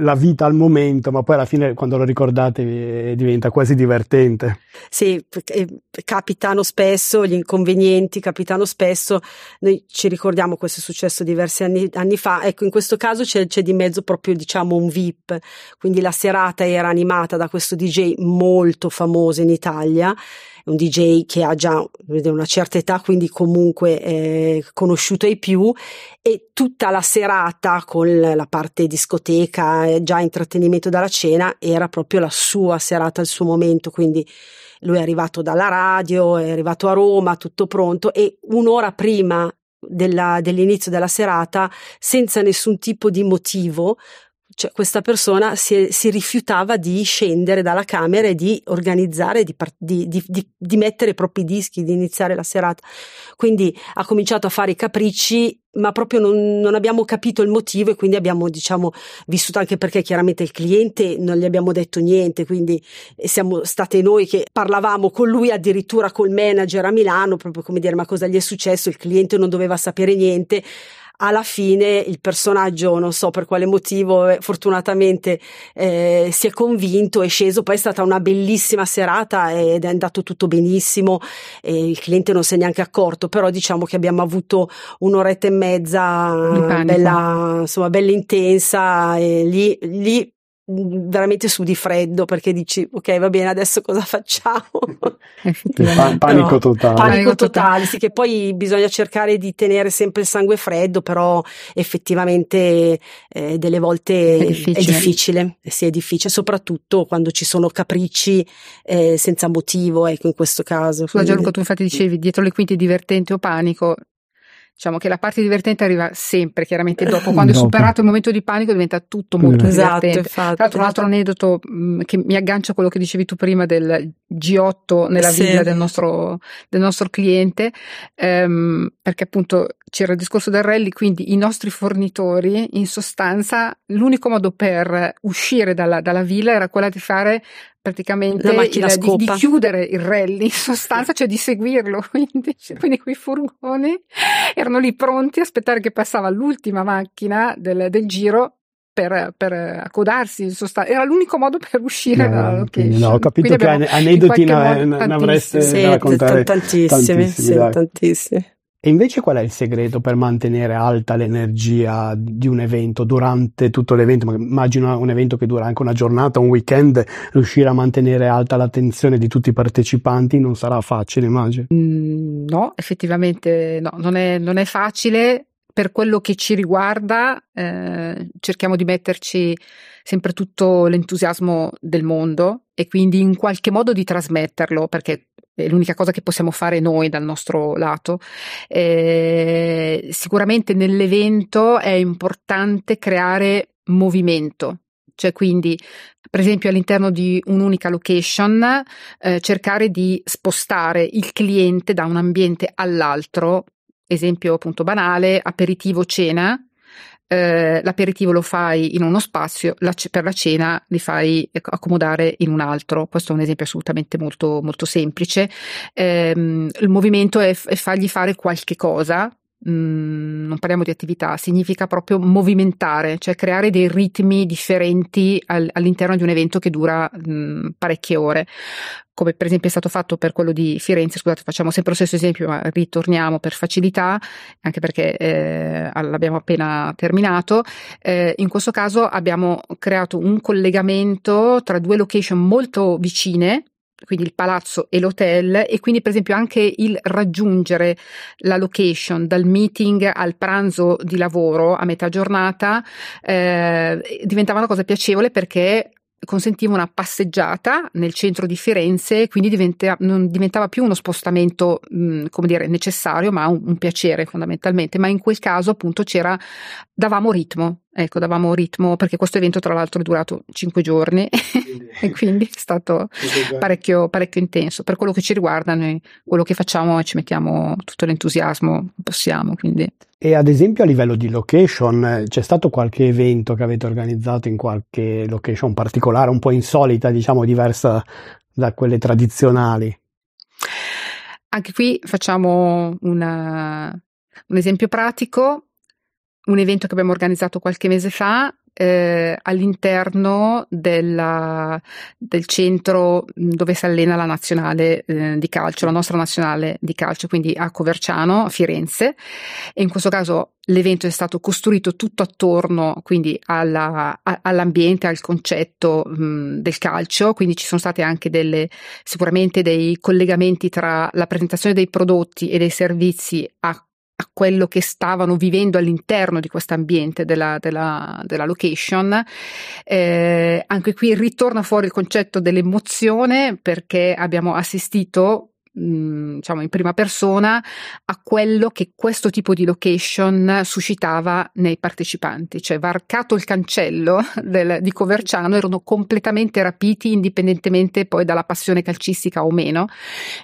Speaker 1: la vita al momento, ma poi alla fine quando lo ricordate diventa quasi divertente.
Speaker 2: Sì, eh, capitano spesso, gli inconvenienti capitano spesso, noi ci ricordiamo questo è successo diversi anni, anni fa, ecco in questo caso c'è, c'è, di mezzo proprio diciamo un VIP, quindi la serata era animata da questo DJ molto famoso in Italia un DJ che ha già una certa età, quindi comunque è conosciuto ai più e tutta la serata con la parte discoteca e già intrattenimento dalla cena era proprio la sua serata, il suo momento, quindi lui è arrivato dalla radio, è arrivato a Roma, tutto pronto e un'ora prima della, dell'inizio della serata, senza nessun tipo di motivo, cioè questa persona si, si, rifiutava di scendere dalla camera e di organizzare, di, di, di, di, mettere i propri dischi, di iniziare la serata. Quindi ha cominciato a fare i capricci, ma proprio non, non, abbiamo capito il motivo e quindi abbiamo, diciamo, vissuto anche perché chiaramente il cliente non gli abbiamo detto niente, quindi siamo state noi che parlavamo con lui, addirittura col manager a Milano, proprio come dire ma cosa gli è successo, il cliente non doveva sapere niente alla fine il personaggio, non so per quale motivo, eh, fortunatamente eh, si è convinto, è sceso, poi è stata una bellissima serata ed è andato tutto benissimo, e il cliente non si è neanche accorto, però diciamo che abbiamo avuto un'oretta e mezza bella, insomma, bella intensa e lì, lì veramente su di freddo perché dici ok va bene adesso cosa facciamo?
Speaker 1: Pan- panico totale.
Speaker 2: Panico totale sì che poi bisogna cercare di tenere sempre il sangue freddo però effettivamente eh, delle volte è difficile, è difficile sì è difficile soprattutto quando ci sono capricci eh, senza motivo ecco in questo caso.
Speaker 3: Scusa Gianluca tu infatti dicevi dietro le quinte divertente o panico diciamo che la parte divertente arriva sempre, chiaramente dopo, quando dopo. è superato il momento di panico diventa tutto molto esatto, divertente. Infatti, Tra l'altro un altro aneddoto mh, mm, che mi aggancia a quello che dicevi tu prima del G8 nella sì. villa del nostro, del nostro cliente, ehm, perché appunto c'era il discorso del rally, quindi i nostri fornitori, in sostanza, l'unico modo per uscire dalla, dalla villa era quella di fare praticamente il, di, di, chiudere il rally in sostanza, cioè di seguirlo. Quindi, quindi quei furgoni erano lì pronti a aspettare che passava l'ultima macchina del, del giro per, per, accodarsi, in sostanza. era l'unico modo per uscire no, dalla location.
Speaker 1: No, ho capito quindi che aneddoti ne, ne avreste
Speaker 2: sì,
Speaker 1: da raccontare
Speaker 2: tantissimi, tantissimi, sì, tantissimi.
Speaker 1: E invece qual è il segreto per mantenere alta l'energia di un evento durante tutto l'evento? Immagino un evento che dura anche una giornata, un weekend, riuscire a mantenere alta l'attenzione di tutti i partecipanti non sarà facile, immagino.
Speaker 3: Mm, no, effettivamente no, non è, non è facile. Per quello che ci riguarda, eh, cerchiamo di metterci sempre tutto l'entusiasmo del mondo e quindi in qualche modo di trasmetterlo, perché è l'unica cosa che possiamo fare noi dal nostro lato. Eh, sicuramente nell'evento è importante creare movimento, cioè quindi per esempio all'interno di un'unica location eh, cercare di spostare il cliente da un ambiente all'altro, esempio appunto banale, aperitivo cena, eh, l'aperitivo lo fai in uno spazio, la, per la cena li fai accomodare in un altro. Questo è un esempio assolutamente molto, molto semplice. Eh, il movimento è, è fargli fare qualche cosa, Mm, non parliamo di attività, significa proprio movimentare, cioè creare dei ritmi differenti al, all'interno di un evento che dura mm, parecchie ore. Come per esempio è stato fatto per quello di Firenze, scusate, facciamo sempre lo stesso esempio, ma ritorniamo per facilità, anche perché eh, l'abbiamo appena terminato. Eh, in questo caso abbiamo creato un collegamento tra due location molto vicine, quindi il palazzo e l'hotel e quindi per esempio anche il raggiungere la location dal meeting al pranzo di lavoro a metà giornata eh, diventava una cosa piacevole perché consentiva una passeggiata nel centro di Firenze, quindi diventa, non diventava più uno spostamento, mh, come dire, necessario, ma un, un, piacere fondamentalmente. Ma in quel caso, appunto, c'era, davamo ritmo, ecco, davamo ritmo, perché questo evento, tra l'altro, è durato cinque giorni e quindi è stato parecchio, parecchio intenso. Per quello che ci riguarda, noi quello che facciamo ci mettiamo tutto l'entusiasmo che possiamo, quindi.
Speaker 1: E ad esempio a livello di location, c'è stato qualche evento che avete organizzato in qualche location particolare, un po' insolita, diciamo diversa da quelle tradizionali?
Speaker 3: Anche qui facciamo una, un esempio pratico, un evento che abbiamo organizzato qualche mese fa eh, all'interno della, del centro dove si allena la nazionale eh, di calcio, la nostra nazionale di calcio, quindi a Coverciano, a Firenze. E in questo caso l'evento è stato costruito tutto attorno quindi alla, a, all'ambiente, al concetto mh, del calcio, quindi ci sono state anche delle, sicuramente dei collegamenti tra la presentazione dei prodotti e dei servizi a a quello che stavano vivendo all'interno di questo ambiente della, della, della location. Eh, anche qui ritorna fuori il concetto dell'emozione perché abbiamo assistito Diciamo in prima persona a quello che questo tipo di location suscitava nei partecipanti, cioè varcato il cancello del, di Coverciano erano completamente rapiti indipendentemente poi dalla passione calcistica o meno.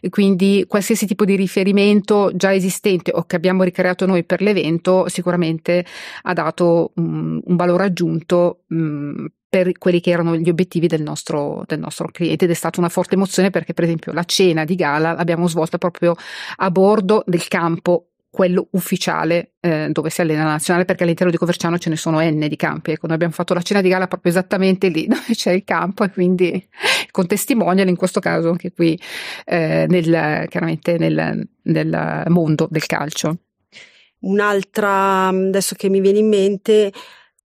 Speaker 3: E quindi qualsiasi tipo di riferimento già esistente o che abbiamo ricreato noi per l'evento sicuramente ha dato um, un valore aggiunto um, per quelli che erano gli obiettivi del nostro, del nostro cliente. Ed è stata una forte emozione perché per esempio la cena di gala l'abbiamo svolta proprio a bordo del campo quello ufficiale eh, dove si allena la nazionale perché all'interno di Coverciano ce ne sono n di campi. Ecco noi abbiamo fatto la cena di gala proprio esattamente lì dove c'è il campo e quindi con testimonial in questo caso anche qui eh, nel, chiaramente nel, nel mondo del calcio.
Speaker 2: Un'altra adesso che mi viene in mente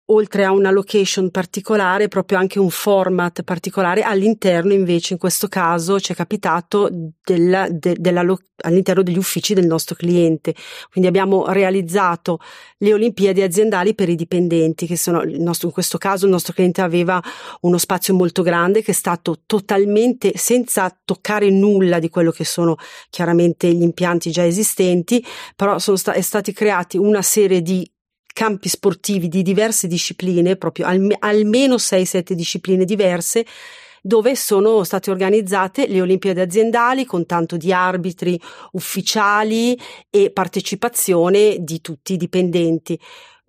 Speaker 2: oltre a una location particolare, proprio anche un format particolare, all'interno invece in questo caso ci è capitato della, de, della, all'interno degli uffici del nostro cliente. Quindi abbiamo realizzato le Olimpiadi aziendali per i dipendenti, che sono il nostro, in questo caso il nostro cliente aveva uno spazio molto grande che è stato totalmente senza toccare nulla di quello che sono chiaramente gli impianti già esistenti, però sono sta- stati creati una serie di campi sportivi di diverse discipline, proprio al, almeno 6-7 discipline diverse, dove sono state organizzate le Olimpiadi aziendali con tanto di arbitri, ufficiali e partecipazione di tutti i dipendenti.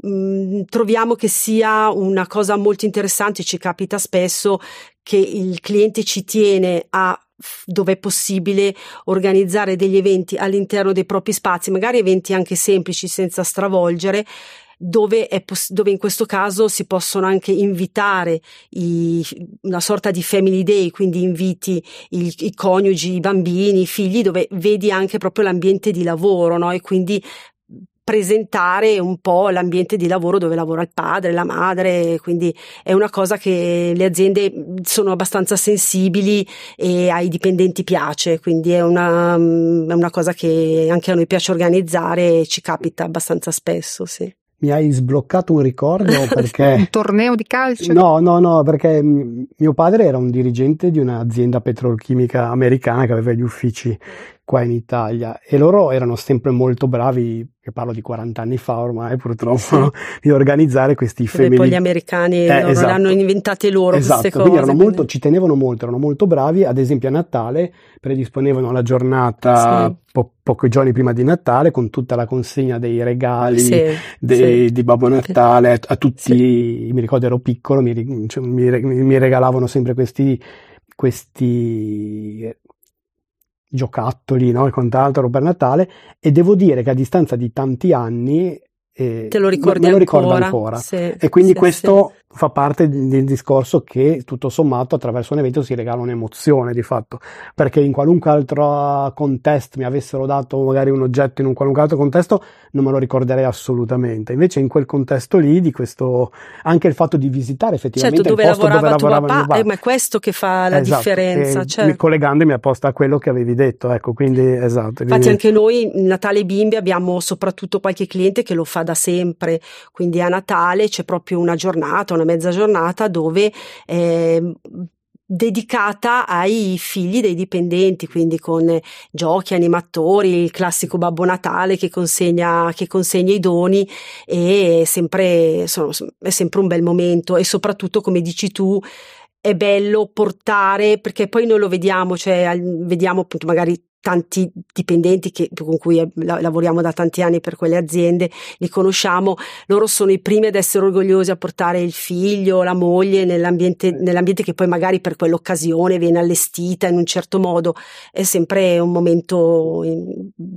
Speaker 2: Mm, troviamo che sia una cosa molto interessante, ci capita spesso che il cliente ci tiene a dove è possibile organizzare degli eventi all'interno dei propri spazi, magari eventi anche semplici senza stravolgere, dove, poss- dove, in questo caso si possono anche invitare i, una sorta di family day, quindi inviti i, i, coniugi, i bambini, i figli, dove vedi anche proprio l'ambiente di lavoro, no? E quindi presentare un po' l'ambiente di lavoro dove lavora il padre, la madre, quindi è una cosa che le aziende sono abbastanza sensibili e ai dipendenti piace, quindi è una, è una cosa che anche a noi piace organizzare e ci capita abbastanza spesso, sì.
Speaker 1: Mi hai sbloccato un ricordo perché...
Speaker 3: un torneo di calcio?
Speaker 1: No, no, no, perché mio padre era un dirigente di un'azienda petrolchimica americana che aveva gli uffici qua in Italia e loro erano sempre molto bravi, che parlo di 40 anni fa ormai purtroppo, sì. di organizzare questi family.
Speaker 2: Poi gli americani eh, esatto. le hanno inventate loro
Speaker 1: esatto.
Speaker 2: queste
Speaker 1: quindi
Speaker 2: cose.
Speaker 1: Quindi molto, ci tenevano molto, erano molto bravi, ad esempio a Natale predisponevano la giornata sì. po- pochi giorni prima di Natale con tutta la consegna dei regali sì, dei, di Babbo Natale a, a tutti, mi ricordo ero piccolo, mi, cioè, mi, mi regalavano sempre questi questi giocattoli no? e quant'altro per Natale e devo dire che a distanza di tanti anni
Speaker 2: eh, te lo ricordi
Speaker 1: me lo
Speaker 2: ancora,
Speaker 1: ricordo ancora.
Speaker 2: Sì,
Speaker 1: e quindi
Speaker 2: sì,
Speaker 1: questo sì fa parte del discorso che tutto sommato attraverso un evento si regala un'emozione di fatto, perché in qualunque altro contesto mi avessero dato magari un oggetto in un qualunque altro contesto non me lo ricorderei assolutamente, invece in quel contesto lì di questo anche il fatto di visitare effettivamente
Speaker 2: certo, dove
Speaker 1: il posto
Speaker 2: lavorava
Speaker 1: dove lavorava
Speaker 2: papà, eh, ma è questo che fa la
Speaker 1: esatto,
Speaker 2: differenza, certo.
Speaker 1: collegandomi apposta a quello che avevi detto, ecco, quindi esatto.
Speaker 2: Infatti quindi... anche noi Natale Bimbi abbiamo soprattutto qualche cliente che lo fa da sempre, quindi a Natale c'è proprio una giornata, una mezza giornata dove eh, dedicata ai figli dei dipendenti, quindi con giochi, animatori, il classico Babbo Natale che consegna, che consegna i doni e è sempre, sono, è sempre un bel momento. E soprattutto come dici tu è bello portare perché poi noi lo vediamo, cioè vediamo appunto magari tanti dipendenti che, con cui eh, lavoriamo da tanti anni per quelle aziende, li conosciamo, loro sono i primi ad essere orgogliosi a portare il figlio, la moglie nell'ambiente, nell'ambiente che poi magari per quell'occasione viene allestita in un certo modo, è sempre un momento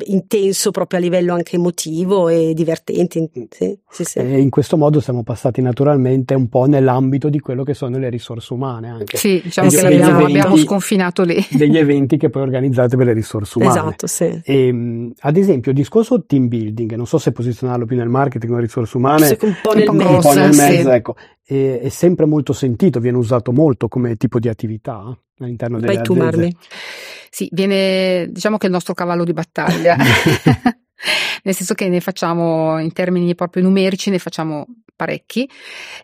Speaker 2: intenso proprio a livello anche emotivo e divertente. Sì,
Speaker 1: sì, sì. E in questo modo siamo passati naturalmente un po' nell'ambito di quello che sono le risorse umane. Anche.
Speaker 3: Sì, diciamo che abbiamo, abbiamo sconfinato lì.
Speaker 1: Degli eventi che poi organizzate per le risorse umane.
Speaker 2: Esatto, sì.
Speaker 1: E, ehm, ad esempio, il discorso team building, non so se posizionarlo più nel marketing o nelle risorse umane,
Speaker 2: un po' nel, un
Speaker 1: mezzo, un po nel mezzo, sì. ecco, è, è, sempre molto sentito, viene usato molto come tipo di attività all'interno delle Vai
Speaker 2: aziende. tu, Marmi.
Speaker 3: Sì, viene, diciamo che è il nostro cavallo di battaglia. nel senso che ne facciamo in termini proprio numerici, ne facciamo parecchi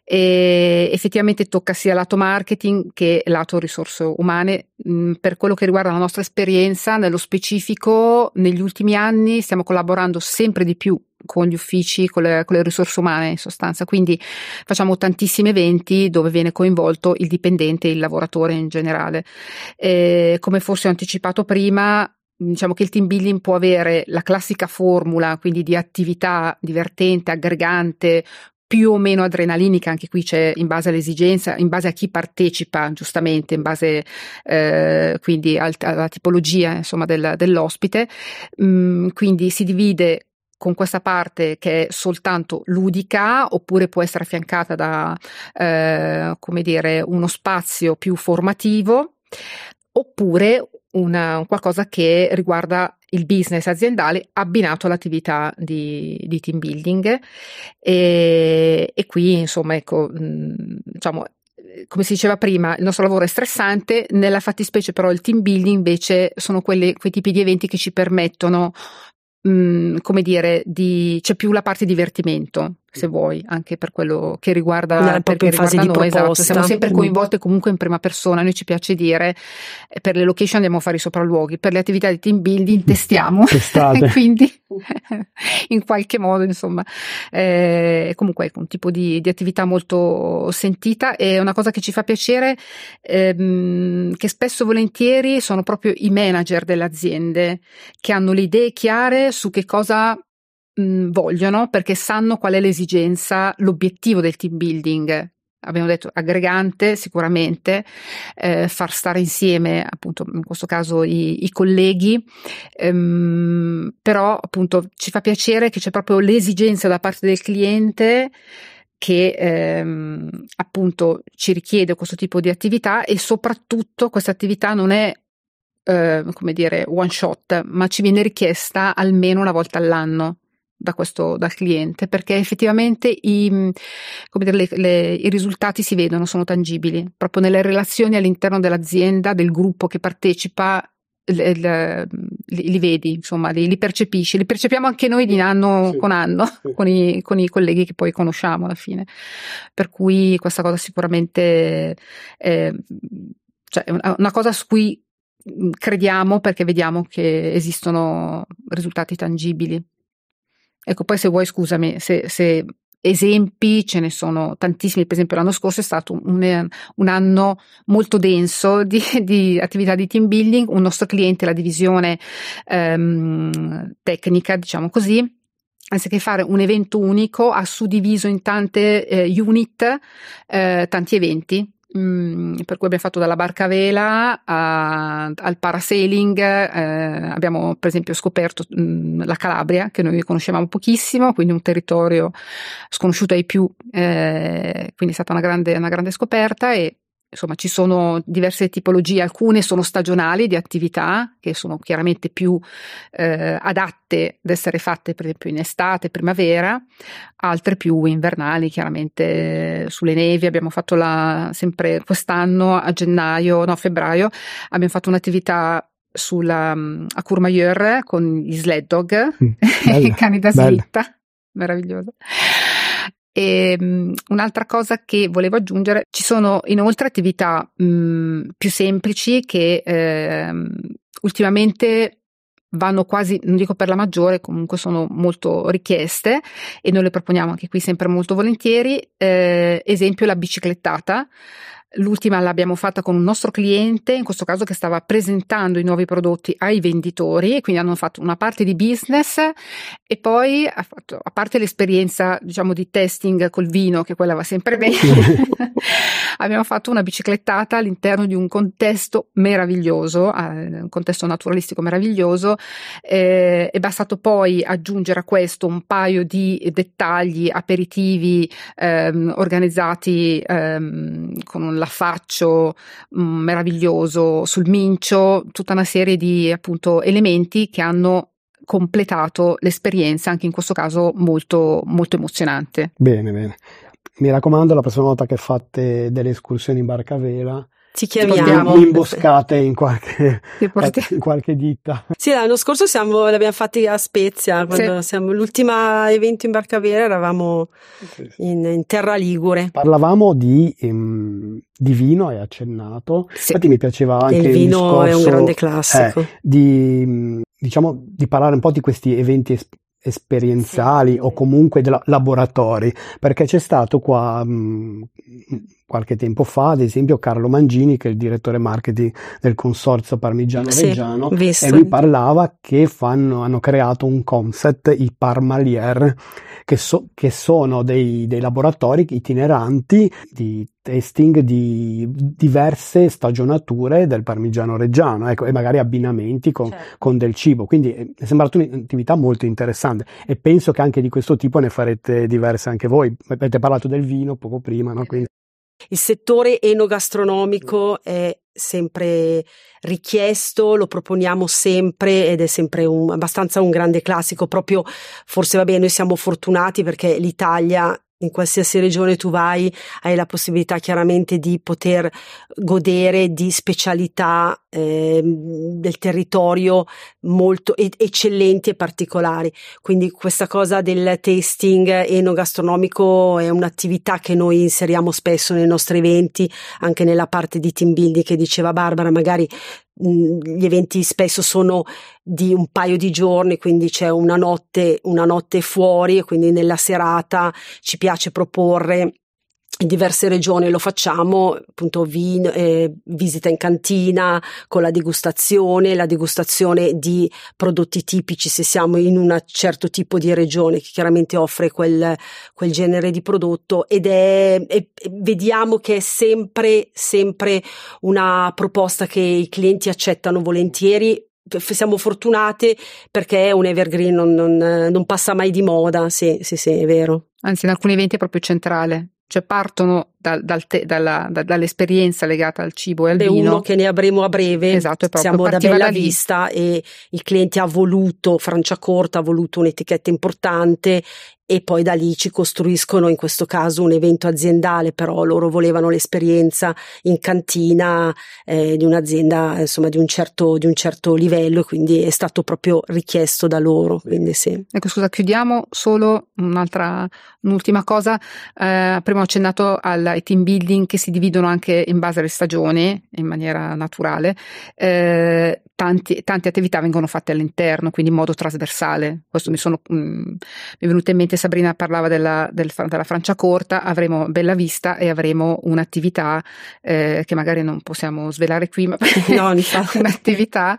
Speaker 3: e effettivamente tocca sia lato marketing che lato risorse umane. Mm, per quello che riguarda la nostra esperienza, nello specifico, negli ultimi anni stiamo collaborando sempre di più con gli uffici, con le, con le, risorse umane in sostanza. Quindi facciamo tantissimi eventi dove viene coinvolto il dipendente, il lavoratore in generale. E come forse ho anticipato prima, diciamo che il team building può avere la classica formula, quindi di attività divertente, aggregante, più o meno adrenalinica, anche qui c'è in base all'esigenza, in base a chi partecipa, giustamente, in base eh, quindi al, alla tipologia insomma, del, dell'ospite. Mm, quindi si divide con questa parte che è soltanto ludica oppure può essere affiancata da eh, come dire uno spazio più formativo oppure una, qualcosa che riguarda il business aziendale abbinato all'attività di, di team building. E, e, qui insomma ecco diciamo come si diceva prima, il nostro lavoro è stressante, nella fattispecie però il team building invece sono quelli, quei tipi di eventi che ci permettono, mh, come dire, di, c'è più la parte divertimento, se vuoi, anche per quello che riguarda, perché riguarda noi, esatto. siamo sempre coinvolte comunque in prima persona, noi ci piace dire, eh, per le location andiamo a fare i sopralluoghi, per le attività di team building testiamo, quindi in qualche modo insomma, eh, comunque ecco, un tipo di, di, attività molto sentita. E una cosa che ci fa piacere ehm, che spesso e volentieri sono proprio i manager delle aziende che hanno le idee chiare su che cosa mh, vogliono perché sanno qual è l'esigenza, l'obiettivo del team building. Abbiamo detto aggregante sicuramente, eh, far stare insieme appunto in questo caso i, i colleghi, ehm, però appunto ci fa piacere che c'è proprio l'esigenza da parte del cliente che ehm, appunto ci richiede questo tipo di attività e soprattutto questa attività non è eh, come dire one shot, ma ci viene richiesta almeno una volta all'anno da questo, dal cliente perché effettivamente i, dire, le, le, i, risultati si vedono, sono tangibili, proprio nelle relazioni all'interno dell'azienda, del gruppo che partecipa. Le, li, li, vedi, insomma, li, li, percepisci, li percepiamo anche noi di anno sì, con anno sì. con, i, con, i, colleghi che poi conosciamo alla fine. Per cui questa cosa sicuramente è, cioè, una cosa su cui crediamo perché vediamo che esistono risultati tangibili. Ecco, poi se vuoi, scusami, se, se esempi ce ne sono tantissimi, per esempio l'anno scorso è stato un, un anno molto denso di, di, attività di team building, un nostro cliente, la divisione ehm, tecnica, diciamo così, anziché fare un evento unico, ha suddiviso in tante eh, unit eh, tanti eventi Mm, per cui abbiamo fatto dalla barca a vela a, al parasailing, eh, abbiamo per esempio scoperto mh, mm, la Calabria che noi conoscevamo pochissimo, quindi un territorio sconosciuto ai più, eh, quindi è stata una grande, una grande scoperta e insomma ci sono diverse tipologie, alcune sono stagionali di attività che sono chiaramente più eh, adatte ad essere fatte per esempio in estate, primavera, altre più invernali, chiaramente sulle nevi. Abbiamo fatto la, sempre quest'anno a gennaio, no febbraio, abbiamo fatto un'attività sulla, a Courmayeur con gli sled dog, mm, i cani da slitta, meraviglioso. E um, un'altra cosa che volevo aggiungere, ci sono inoltre attività um, più semplici che uh, ultimamente vanno quasi, non dico per la maggiore, comunque sono molto richieste e noi le proponiamo anche qui sempre molto volentieri. Eh, esempio la biciclettata. L'ultima l'abbiamo fatta con un nostro cliente, in questo caso che stava presentando i nuovi prodotti ai venditori, quindi hanno fatto una parte di business e poi, a parte l'esperienza diciamo di testing col vino, che quella va sempre bene, abbiamo fatto una biciclettata all'interno di un contesto meraviglioso, eh, un contesto naturalistico meraviglioso, eh, è bastato poi aggiungere a questo un paio di dettagli aperitivi ehm, organizzati ehm, con un l'affaccio mh, mm, meraviglioso sul mincio, tutta una serie di appunto elementi che hanno completato l'esperienza, anche in questo caso molto, molto emozionante.
Speaker 1: Bene, bene. Mi raccomando, la prossima volta che fate delle escursioni in barca a vela,
Speaker 2: ci chiamiamo.
Speaker 1: Mi imboscate in qualche, in qualche ditta.
Speaker 2: Sì, l'anno scorso siamo, l'abbiamo fatti a Spezia, quando sì. siamo, l'ultima evento in Barcavera eravamo in, in, Terra Ligure.
Speaker 1: Parlavamo di, um, di vino, hai accennato, sì. infatti mi piaceva anche il
Speaker 2: vino
Speaker 1: il discorso,
Speaker 2: è un grande classico.
Speaker 1: Eh, di, diciamo, di parlare un po' di questi eventi es- esperienziali sì, o comunque de- laboratori, perché c'è stato qua mh, qualche tempo fa, ad esempio Carlo Mangini, che è il direttore marketing del consorzio Parmigiano Reggiano, sì, e lui parlava che fanno, hanno creato un concept, i Parmalier, che, so, che sono dei, dei, laboratori itineranti di testing di diverse stagionature del Parmigiano Reggiano, ecco, e magari abbinamenti con, certo. con del cibo. Quindi eh, è sembrata un'attività molto interessante e penso che anche di questo tipo ne farete diverse anche voi. Avete parlato del vino poco prima, no? Quindi
Speaker 2: il settore enogastronomico è sempre richiesto, lo proponiamo sempre ed è sempre un, abbastanza un grande classico. Proprio, forse va bene, noi siamo fortunati perché l'Italia in qualsiasi regione tu vai hai la possibilità chiaramente di poter godere di specialità eh, del territorio molto eccellenti e particolari. Quindi questa cosa del tasting enogastronomico è un'attività che noi inseriamo spesso nei nostri eventi, anche nella parte di team building che diceva Barbara, magari gli eventi spesso sono di un paio di giorni, quindi c'è una notte, una notte fuori e quindi nella serata ci piace proporre in diverse regioni lo facciamo, appunto vino, eh, visita in cantina con la degustazione, la degustazione di prodotti tipici se siamo in un certo tipo di regione che chiaramente offre quel, quel genere di prodotto ed è, è, vediamo che è sempre, sempre una proposta che i clienti accettano volentieri siamo fortunate perché un evergreen, non, non, non, passa mai di moda, sì, sì, sì, è vero.
Speaker 3: Anzi, in alcuni eventi è proprio centrale cioè partono dal, dal te, dalla, da, dall'esperienza legata al cibo e al
Speaker 2: Beh,
Speaker 3: vino.
Speaker 2: uno che ne avremo a breve.
Speaker 3: Esatto,
Speaker 2: Siamo da Bella
Speaker 3: da
Speaker 2: Vista e il cliente ha voluto, Franciacorta ha voluto un'etichetta importante e poi da lì ci costruiscono in questo caso un evento aziendale, però loro volevano l'esperienza in cantina eh, di un'azienda insomma di un, certo, di un certo livello, quindi è stato proprio richiesto da loro. Quindi sì.
Speaker 3: Ecco, scusa, chiudiamo solo un'altra, un'ultima cosa. Eh, prima ho accennato al team building che si dividono anche in base alle stagioni, in maniera naturale. Eh, tanti, tante attività vengono fatte all'interno, quindi in modo trasversale. Questo mi, sono, mh, mm, mi è venuto in mente Sabrina parlava della, del, della Franciacorta, avremo Bella Vista e avremo un'attività eh, che magari non possiamo svelare qui, ma no, un'attività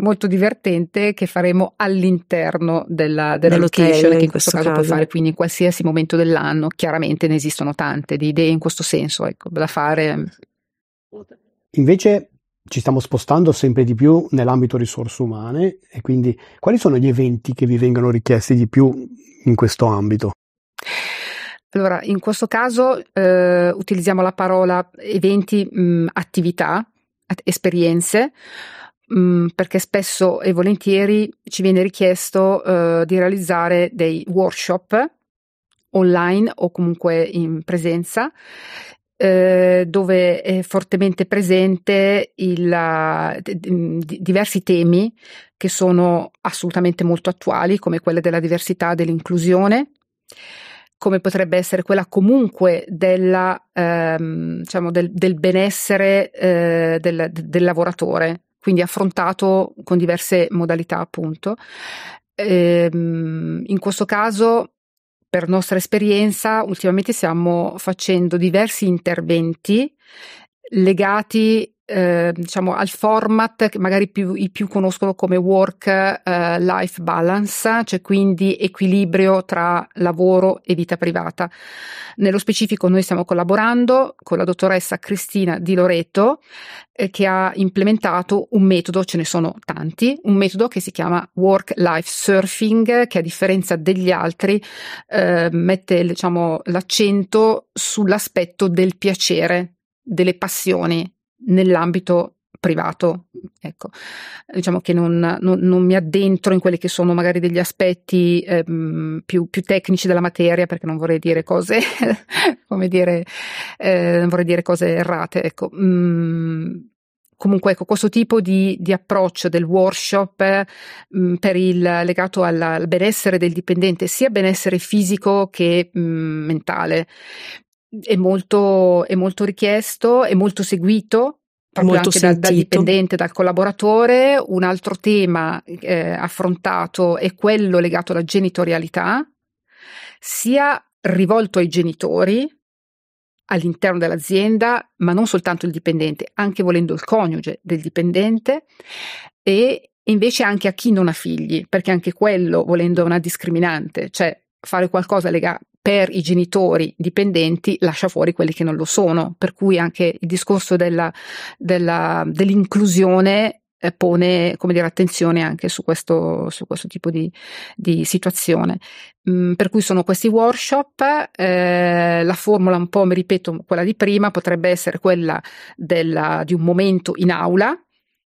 Speaker 3: molto divertente che faremo all'interno della, della location, che in questo, caso, caso puoi fare quindi in qualsiasi momento dell'anno. Chiaramente ne esistono tante di idee in questo senso, ecco, da fare.
Speaker 1: Invece ci stiamo spostando sempre di più nell'ambito risorse umane e quindi quali sono gli eventi che vi vengono richiesti di più in questo ambito?
Speaker 3: Allora, in questo caso eh, utilizziamo la parola eventi, mh, attività, esperienze, mh, perché spesso e volentieri ci viene richiesto eh, di realizzare dei workshop online o comunque in presenza eh, dove è fortemente presente il, diversi temi che sono assolutamente molto attuali, come quelle della diversità e dell'inclusione, come potrebbe essere quella comunque della, ehm, diciamo del, del, benessere eh, del, del, lavoratore, quindi affrontato con diverse modalità appunto. Ehm, in questo caso per nostra esperienza, ultimamente stiamo facendo diversi interventi legati eh, diciamo al format che magari più, i più conoscono come work eh, balance, cioè quindi equilibrio tra lavoro e vita privata. Nello specifico noi stiamo collaborando con la dottoressa Cristina Di Loreto eh, che ha implementato un metodo, ce ne sono tanti, un metodo che si chiama work life surfing che a differenza degli altri eh, mette diciamo, l'accento sull'aspetto del piacere, delle passioni nell'ambito privato. Ecco, diciamo che non, non, non, mi addentro in quelli che sono magari degli aspetti eh, più, più, tecnici della materia perché non vorrei dire cose, come dire, eh, vorrei dire cose errate. Ecco. Mm, comunque ecco, questo tipo di, di approccio del workshop eh, per il legato alla, al benessere del dipendente, sia benessere fisico che mh, mentale, è molto, è molto richiesto, è molto seguito proprio molto anche dal, dal, dipendente, dal collaboratore. Un altro tema eh, affrontato è quello legato alla genitorialità, sia rivolto ai genitori all'interno dell'azienda, ma non soltanto il dipendente, anche volendo il coniuge del dipendente e invece anche a chi non ha figli, perché anche quello volendo è una discriminante, cioè fare qualcosa legato per i genitori dipendenti lascia fuori quelli che non lo sono, per cui anche il discorso della, della, dell'inclusione eh, pone come dire, attenzione anche su questo, su questo tipo di, di situazione. Mm, per cui sono questi workshop, eh, la formula un po', mi ripeto, quella di prima, potrebbe essere quella della, di un momento in aula,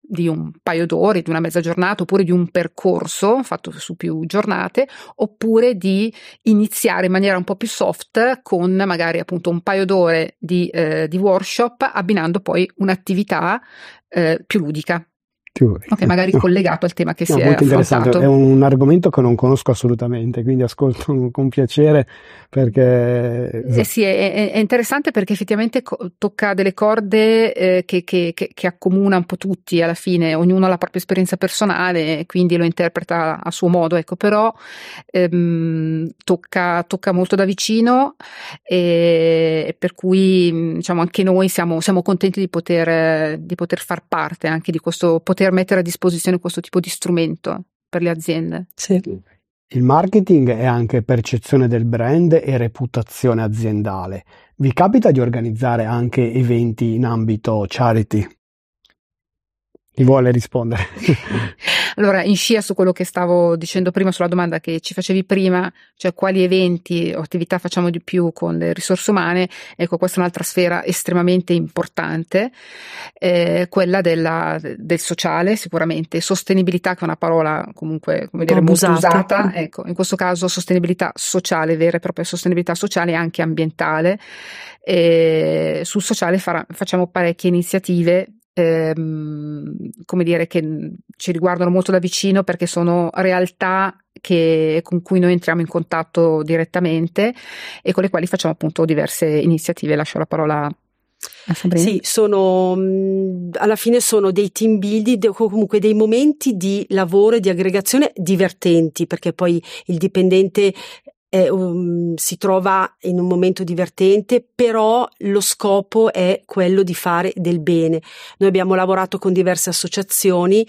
Speaker 3: di un paio d'ore, di una mezza giornata, oppure di un percorso fatto su più giornate, oppure di iniziare in maniera un po' più soft con magari appunto un paio d'ore di, eh, di workshop, abbinando poi un'attività eh, più ludica. Ok, magari no. collegato al tema che no, si è molto
Speaker 1: affrontato. interessante, è un argomento che non conosco assolutamente, quindi ascolto con piacere perché...
Speaker 3: Eh sì, è, è, interessante perché effettivamente co- tocca delle corde eh, che, che, che, che, accomuna un po' tutti alla fine, ognuno ha la propria esperienza personale e quindi lo interpreta a suo modo, ecco, però ehm, tocca, tocca, molto da vicino e, per cui diciamo anche noi siamo, siamo contenti di poter, di poter far parte anche di questo poter poter mettere a disposizione questo tipo di strumento per le aziende.
Speaker 1: Sì. Il marketing è anche percezione del brand e reputazione aziendale. Vi capita di organizzare anche eventi in ambito charity? Chi vuole rispondere?
Speaker 3: allora, in scia su quello che stavo dicendo prima, sulla domanda che ci facevi prima, cioè quali eventi o attività facciamo di più con le risorse umane, ecco, questa è un'altra sfera estremamente importante, eh, quella della, del sociale, sicuramente, sostenibilità, che è una parola comunque, come dire, molto usata, ecco, in questo caso sostenibilità sociale, vera e propria sostenibilità sociale e anche ambientale. E sul sociale farà, facciamo parecchie iniziative ehm, come dire, che ci riguardano molto da vicino perché sono realtà che, con cui noi entriamo in contatto direttamente e con le quali facciamo appunto diverse iniziative. Lascio la parola.
Speaker 2: Sì, sono alla fine sono dei team building comunque dei momenti di lavoro e di aggregazione divertenti perché poi il dipendente eh, um, si trova in un momento divertente, però lo scopo è quello di fare del bene. Noi abbiamo lavorato con diverse associazioni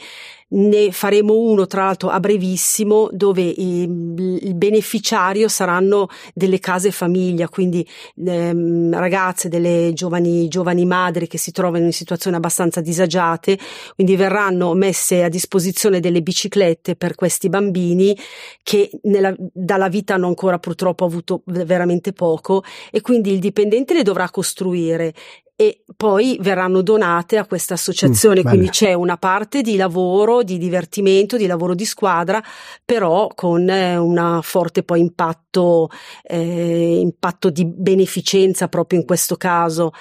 Speaker 2: ne faremo uno tra l'altro a brevissimo dove il, beneficiario saranno delle case famiglia, quindi ehm, ragazze, delle giovani, giovani madri che si trovano in situazioni abbastanza disagiate, quindi verranno messe a disposizione delle biciclette per questi bambini che nella, dalla vita hanno ancora purtroppo avuto veramente poco e quindi il dipendente le dovrà costruire e poi verranno donate a questa associazione. Mm, quindi c'è una parte di lavoro, di divertimento, di lavoro di squadra, però con eh, un forte poi impatto, eh, impatto di beneficenza proprio in questo caso.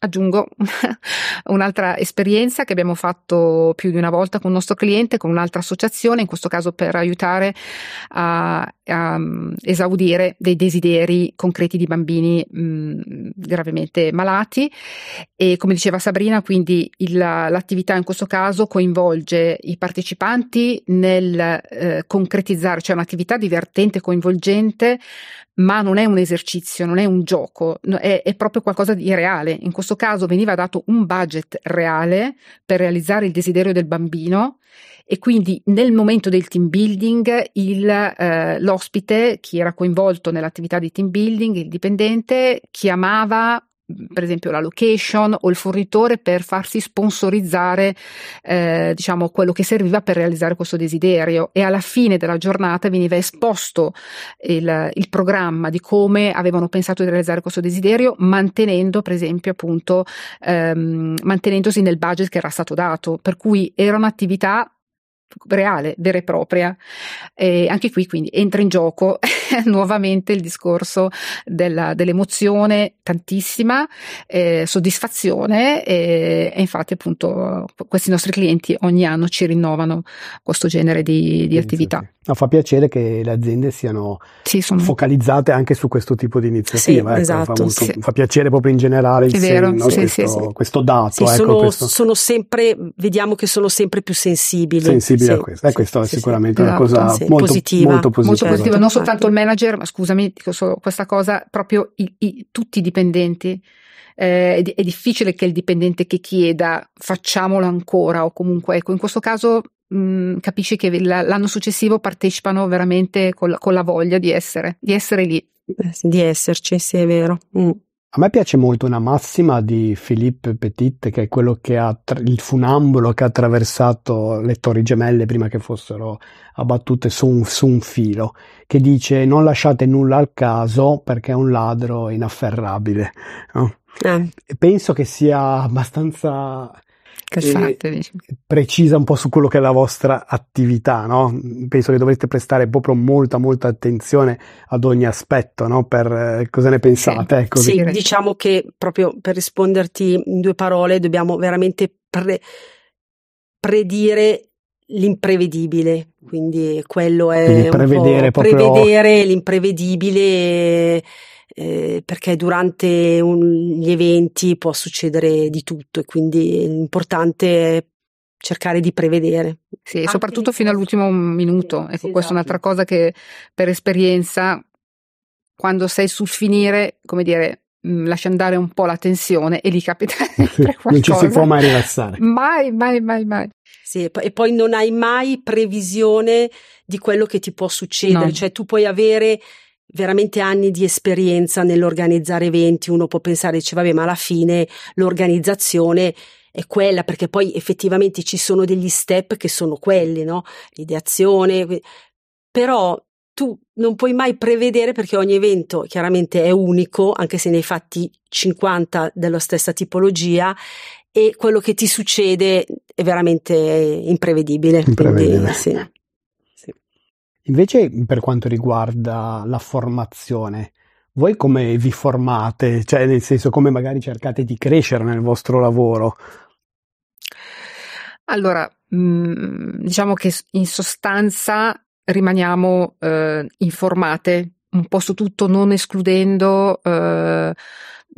Speaker 3: Aggiungo un'altra esperienza che abbiamo fatto più di una volta con un nostro cliente, con un'altra associazione, in questo caso per aiutare a, a mm, esaudire dei desideri concreti di bambini mh, mm, gravemente malati e come diceva Sabrina, quindi il, l'attività in questo caso coinvolge i partecipanti nel eh, concretizzare, cioè un'attività divertente, coinvolgente, ma non è un esercizio, non è un gioco, è, è, proprio qualcosa di reale. In questo caso veniva dato un budget reale per realizzare il desiderio del bambino e quindi nel momento del team building il, eh, l'ospite, chi era coinvolto nell'attività di team building, il dipendente, chiamava per esempio la location o il fornitore per farsi sponsorizzare eh, diciamo quello che serviva per realizzare questo desiderio. E alla fine della giornata veniva esposto il, il programma di come avevano pensato di realizzare questo desiderio mantenendo per esempio appunto ehm, mantenendosi nel budget che era stato dato. Per cui era un'attività reale, vera e propria. E anche qui quindi entra in gioco nuovamente il discorso della, dell'emozione tantissima, eh, soddisfazione e, e, infatti appunto questi nostri clienti ogni anno ci rinnovano questo genere di, di attività.
Speaker 1: No, fa piacere che le aziende siano sì, sono... focalizzate anche su questo tipo di iniziativa. Sì, ecco, esatto, fa, molto, sì. fa, piacere proprio in generale il
Speaker 3: vero,
Speaker 1: no? questo, questo, dato. Ecco,
Speaker 2: sono,
Speaker 1: questo...
Speaker 2: sono, sempre, vediamo che sono sempre più sensibili.
Speaker 1: Sensibili a questo. Eh, questo è sicuramente una cosa esatto, molto positiva. Molto positiva.
Speaker 3: Molto positiva. Non soltanto il manager, ma scusami, dico solo questa cosa, proprio i, i, tutti i dipendenti. Eh, è, è difficile che il dipendente che chieda facciamolo ancora o comunque ecco in questo caso mh, mm, capisci che l'anno successivo partecipano veramente con la, con la voglia di essere, di essere lì.
Speaker 2: Eh, di esserci, sì, è vero. Mm.
Speaker 1: A me piace molto una massima di Philippe Petit, che è quello che ha il funambolo che ha attraversato le torri gemelle prima che fossero abbattute su un, su un filo, che dice non lasciate nulla al caso perché è un ladro inafferrabile. No? Eh. Penso che sia abbastanza Cassate, precisa un po' su quello che è la vostra attività, no? Penso che dovreste prestare proprio molta, molta attenzione ad ogni aspetto, no? Per eh, cosa ne pensate?
Speaker 2: Ecco. Sì, diciamo che proprio per risponderti in due parole dobbiamo veramente pre- predire l'imprevedibile, quindi quello è quindi
Speaker 1: prevedere,
Speaker 2: proprio... prevedere l'imprevedibile eh, perché durante un, gli eventi può succedere di tutto e quindi l'importante è cercare di prevedere.
Speaker 3: Sì, soprattutto fino all'ultimo minuto. Ecco, sì, questa esatto. è un'altra cosa che per esperienza, quando sei sul finire, come dire, mm, lascia andare un po' la tensione e lì capita
Speaker 1: non ci si può mai rilassare
Speaker 3: mai mai mai mai
Speaker 2: sì, e poi non hai mai previsione di quello che ti può succedere, no. cioè tu puoi avere veramente anni di esperienza nell'organizzare eventi, uno può pensare, dice, vabbè, ma alla fine l'organizzazione è quella, perché poi effettivamente ci sono degli step che sono quelli, no? L'ideazione, però tu non puoi mai prevedere perché ogni evento chiaramente è unico, anche se ne hai fatti 50 della stessa tipologia e quello che ti succede è veramente imprevedibile.
Speaker 1: imprevedibile.
Speaker 2: Quindi, sì.
Speaker 1: Sì. Invece, per quanto riguarda la formazione, voi come vi formate? Cioè, nel senso, come magari cercate di crescere nel vostro lavoro?
Speaker 3: Allora, mm, diciamo che in sostanza rimaniamo eh, informate un po' su tutto, non escludendo eh,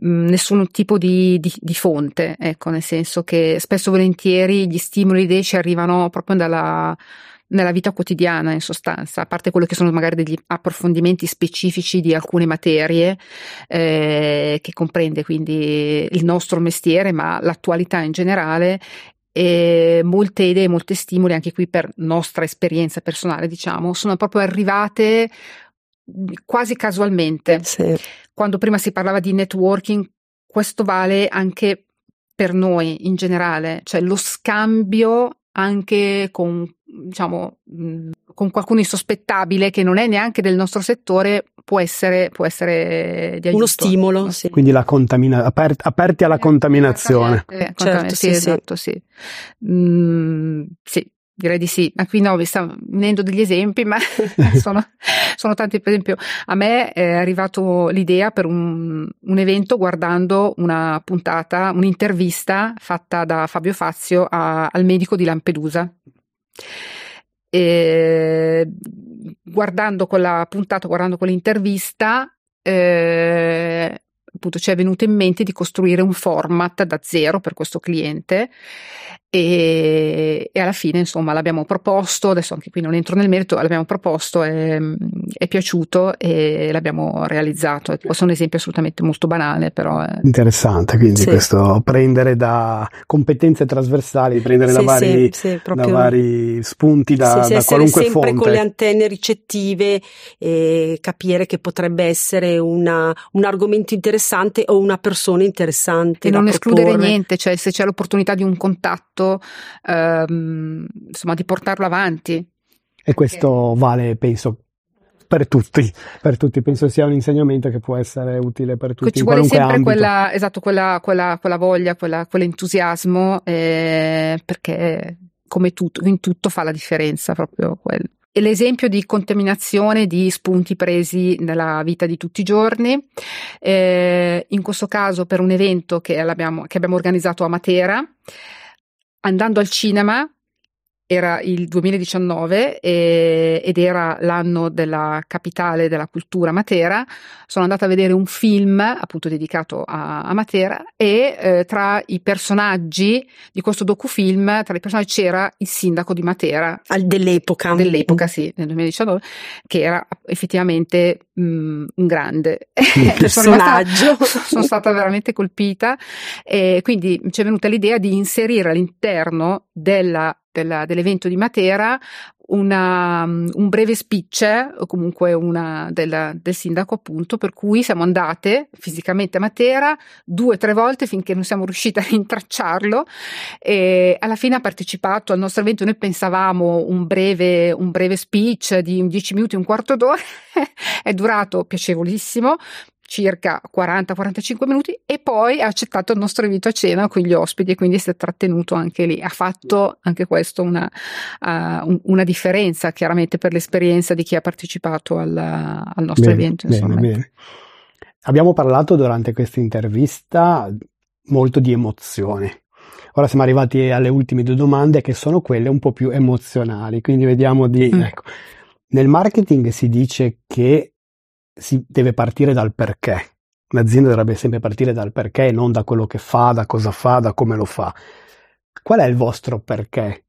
Speaker 3: Mm, nessun tipo di, di, di, fonte, ecco, nel senso che spesso e volentieri gli stimoli idee ci arrivano proprio dalla, nella vita quotidiana in sostanza, a parte quello che sono magari degli approfondimenti specifici di alcune materie eh, che comprende quindi il nostro mestiere, ma l'attualità in generale e molte idee, molti stimoli anche qui per nostra esperienza personale, diciamo, sono proprio arrivate quasi casualmente.
Speaker 2: Sì.
Speaker 3: Quando prima si parlava di networking, questo vale anche per noi in generale, cioè lo scambio anche con, diciamo, con qualcuno insospettabile che non è neanche del nostro settore può essere, può essere di aiuto.
Speaker 2: Uno stimolo,
Speaker 1: sì. Quindi la contamina- aperti, aperti alla contaminazione.
Speaker 3: Eh, certo, sì, sì, esatto, sì. Mm, sì. Direi di sì, ma qui no, vi sto venendo degli esempi, ma sono, sono, tanti. Per esempio, a me è arrivato l'idea per un, un, evento guardando una puntata, un'intervista fatta da Fabio Fazio a, al medico di Lampedusa. E guardando quella puntata, guardando quell'intervista, eh, appunto ci è venuto in mente di costruire un format da zero per questo cliente e, e, alla fine insomma l'abbiamo proposto, adesso anche qui non entro nel merito, l'abbiamo proposto, è, è piaciuto e l'abbiamo realizzato. Questo è un esempio assolutamente molto banale, però... È...
Speaker 1: Interessante, quindi sì. questo prendere da competenze trasversali, prendere sì, da, vari, sì, proprio... da, vari, spunti, da, da qualunque
Speaker 2: sempre
Speaker 1: fonte.
Speaker 2: con le antenne ricettive e capire che potrebbe essere una, un argomento interessante o una persona interessante.
Speaker 3: E non escludere niente, cioè se c'è l'opportunità di un contatto fatto ehm, insomma di portarlo avanti.
Speaker 1: E questo vale, penso, per tutti, per tutti, penso sia un insegnamento che può essere utile per tutti.
Speaker 3: Ci vuole sempre quella, esatto, quella, quella, quella, voglia, quella, quell'entusiasmo, eh, perché come tutto, in tutto fa la differenza proprio quello. E l'esempio di contaminazione di spunti presi nella vita di tutti i giorni, eh, in questo caso per un evento che, che abbiamo organizzato a Matera, andando al cinema era il 2019 e, ed era l'anno della capitale della cultura Matera. Sono andata a vedere un film appunto dedicato a, a Matera e eh, tra i personaggi di questo docufilm, tra i personaggi c'era il sindaco di Matera.
Speaker 2: Al, dell'epoca.
Speaker 3: Dell'epoca, sì, nel 2019, che era effettivamente mh, mm, un grande
Speaker 2: personaggio.
Speaker 3: sono, stata, sono stata veramente colpita e quindi ci è venuta l'idea di inserire all'interno della della, dell'evento di Matera una, un breve speech o comunque una del, del, sindaco appunto per cui siamo andate fisicamente a Matera due o tre volte finché non siamo riusciti a rintracciarlo e alla fine ha partecipato al nostro evento. Noi pensavamo un breve, un breve speech di 10 minuti un quarto d'ora è durato piacevolissimo circa 40-45 minuti e poi ha accettato il nostro invito a cena con gli ospiti e quindi si è trattenuto anche lì. Ha fatto anche questo una, uh, una differenza chiaramente per l'esperienza di chi ha partecipato al, al nostro
Speaker 1: bene,
Speaker 3: evento.
Speaker 1: Bene, bene. Abbiamo parlato durante questa intervista molto di emozione. Ora siamo arrivati alle ultime due domande che sono quelle un po' più emozionali, quindi vediamo di... Mm. Ecco. Nel marketing si dice che si deve partire dal perché. Un'azienda dovrebbe sempre partire dal perché e non da quello che fa, da cosa fa, da come lo fa. Qual è il vostro perché?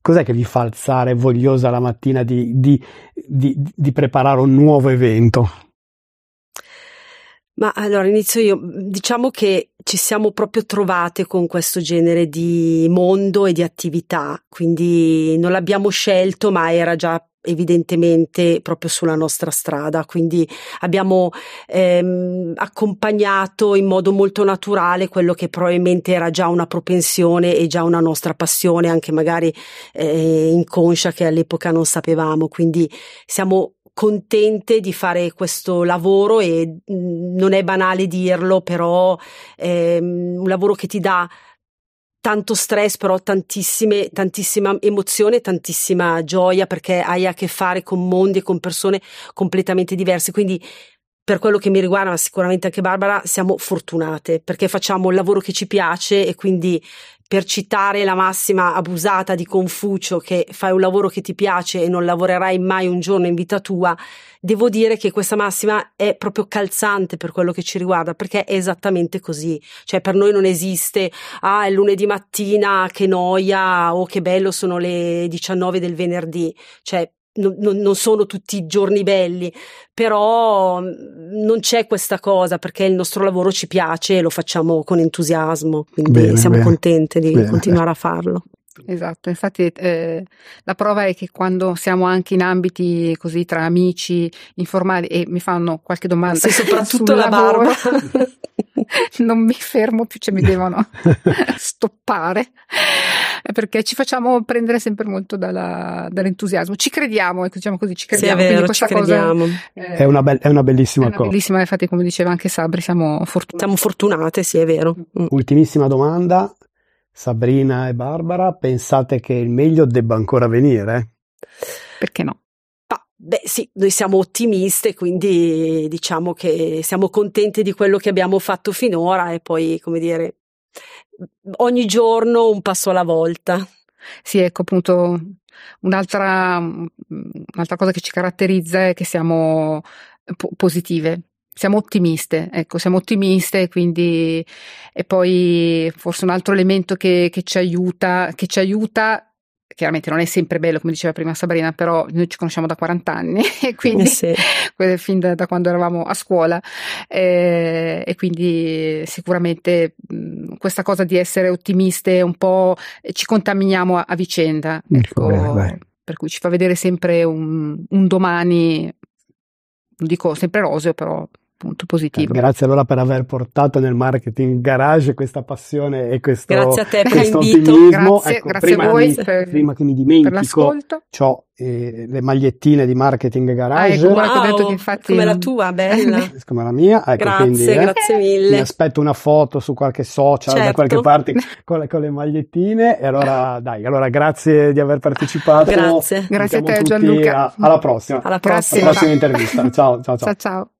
Speaker 1: Cos'è che vi fa alzare vogliosa la mattina di, di, di, di preparare un nuovo evento?
Speaker 2: Ma allora inizio io. Diciamo che ci siamo proprio trovate con questo genere di mondo e di attività, quindi non l'abbiamo scelto, ma era già evidentemente proprio sulla nostra strada, quindi abbiamo ehm, accompagnato in modo molto naturale quello che probabilmente era già una propensione e già una nostra passione, anche magari eh, inconscia che all'epoca non sapevamo, quindi siamo contente di fare questo lavoro e mh, non è banale dirlo, però è un lavoro che ti dà tanto stress, però tantissime, tantissima emozione, tantissima gioia perché hai a che fare con mondi e con persone completamente diverse. Quindi per quello che mi riguarda, ma sicuramente anche Barbara, siamo fortunate perché facciamo il lavoro che ci piace e quindi per citare la massima abusata di Confucio che fai un lavoro che ti piace e non lavorerai mai un giorno in vita tua, devo dire che questa massima è proprio calzante per quello che ci riguarda, perché è esattamente così. Cioè per noi non esiste, ah, è lunedì mattina, che noia, o oh, che bello sono le 19 del venerdì. Cioè non, non, sono tutti i giorni belli, però mm, non c'è questa cosa perché il nostro lavoro ci piace e lo facciamo con entusiasmo, quindi bene, siamo bene. contenti di bene. continuare a farlo.
Speaker 3: Esatto, infatti eh, la prova è che quando siamo anche in ambiti così tra amici informali e mi fanno qualche domanda,
Speaker 2: sì, soprattutto la barba,
Speaker 3: non mi fermo più, cioè mi devono stoppare perché ci facciamo prendere sempre molto dalla, dall'entusiasmo. Ci crediamo, ecco, diciamo così, ci crediamo.
Speaker 2: Sì, è vero, ci crediamo.
Speaker 3: Cosa,
Speaker 1: eh, è, una be- è, una bellissima
Speaker 3: è una
Speaker 1: cosa.
Speaker 3: Bellissima, infatti, come diceva anche Sabri, siamo fortunate.
Speaker 2: Siamo fortunate, sì, è vero.
Speaker 1: Mm. Ultimissima domanda. Sabrina e Barbara, pensate che il meglio debba ancora venire?
Speaker 3: Perché no?
Speaker 2: Beh sì, noi siamo ottimiste, quindi diciamo che siamo contenti di quello che abbiamo fatto finora e poi, come dire, ogni giorno un passo alla volta.
Speaker 3: Sì, ecco appunto un'altra, un'altra cosa che ci caratterizza è che siamo po- positive, siamo ottimiste, ecco, siamo ottimiste, quindi e poi forse un altro elemento che, che ci aiuta, che ci aiuta chiaramente non è sempre bello, come diceva prima Sabrina, però noi ci conosciamo da 40 anni e quindi eh sì. fin da, da, quando eravamo a scuola eh, e quindi sicuramente mh, questa cosa di essere ottimiste un po' ci contaminiamo a, a vicenda, ecco, bene, per cui ci fa vedere sempre un, un domani, non dico sempre roseo, però punto positivo.
Speaker 1: Eh, grazie allora per aver portato nel marketing garage questa passione e questo,
Speaker 2: grazie a te per
Speaker 1: questo
Speaker 3: ottimismo. Grazie,
Speaker 1: ecco,
Speaker 3: grazie
Speaker 1: prima
Speaker 3: a voi
Speaker 1: mi,
Speaker 3: per,
Speaker 1: prima che mi dimentico, ho eh, le magliettine di marketing garage.
Speaker 3: Ah, ecco, wow, detto che infatti
Speaker 2: come la tua, bella.
Speaker 1: come la mia. Ecco,
Speaker 2: grazie,
Speaker 1: quindi, eh,
Speaker 2: grazie mille.
Speaker 1: Mi aspetto una foto su qualche social certo. da qualche parte con le, con le, magliettine e allora dai, allora grazie di aver partecipato.
Speaker 2: Grazie.
Speaker 3: Grazie a te Gianluca.
Speaker 1: A, alla prossima.
Speaker 2: Alla prossima.
Speaker 1: Alla prossima intervista. ciao, ciao. ciao.
Speaker 3: ciao, ciao.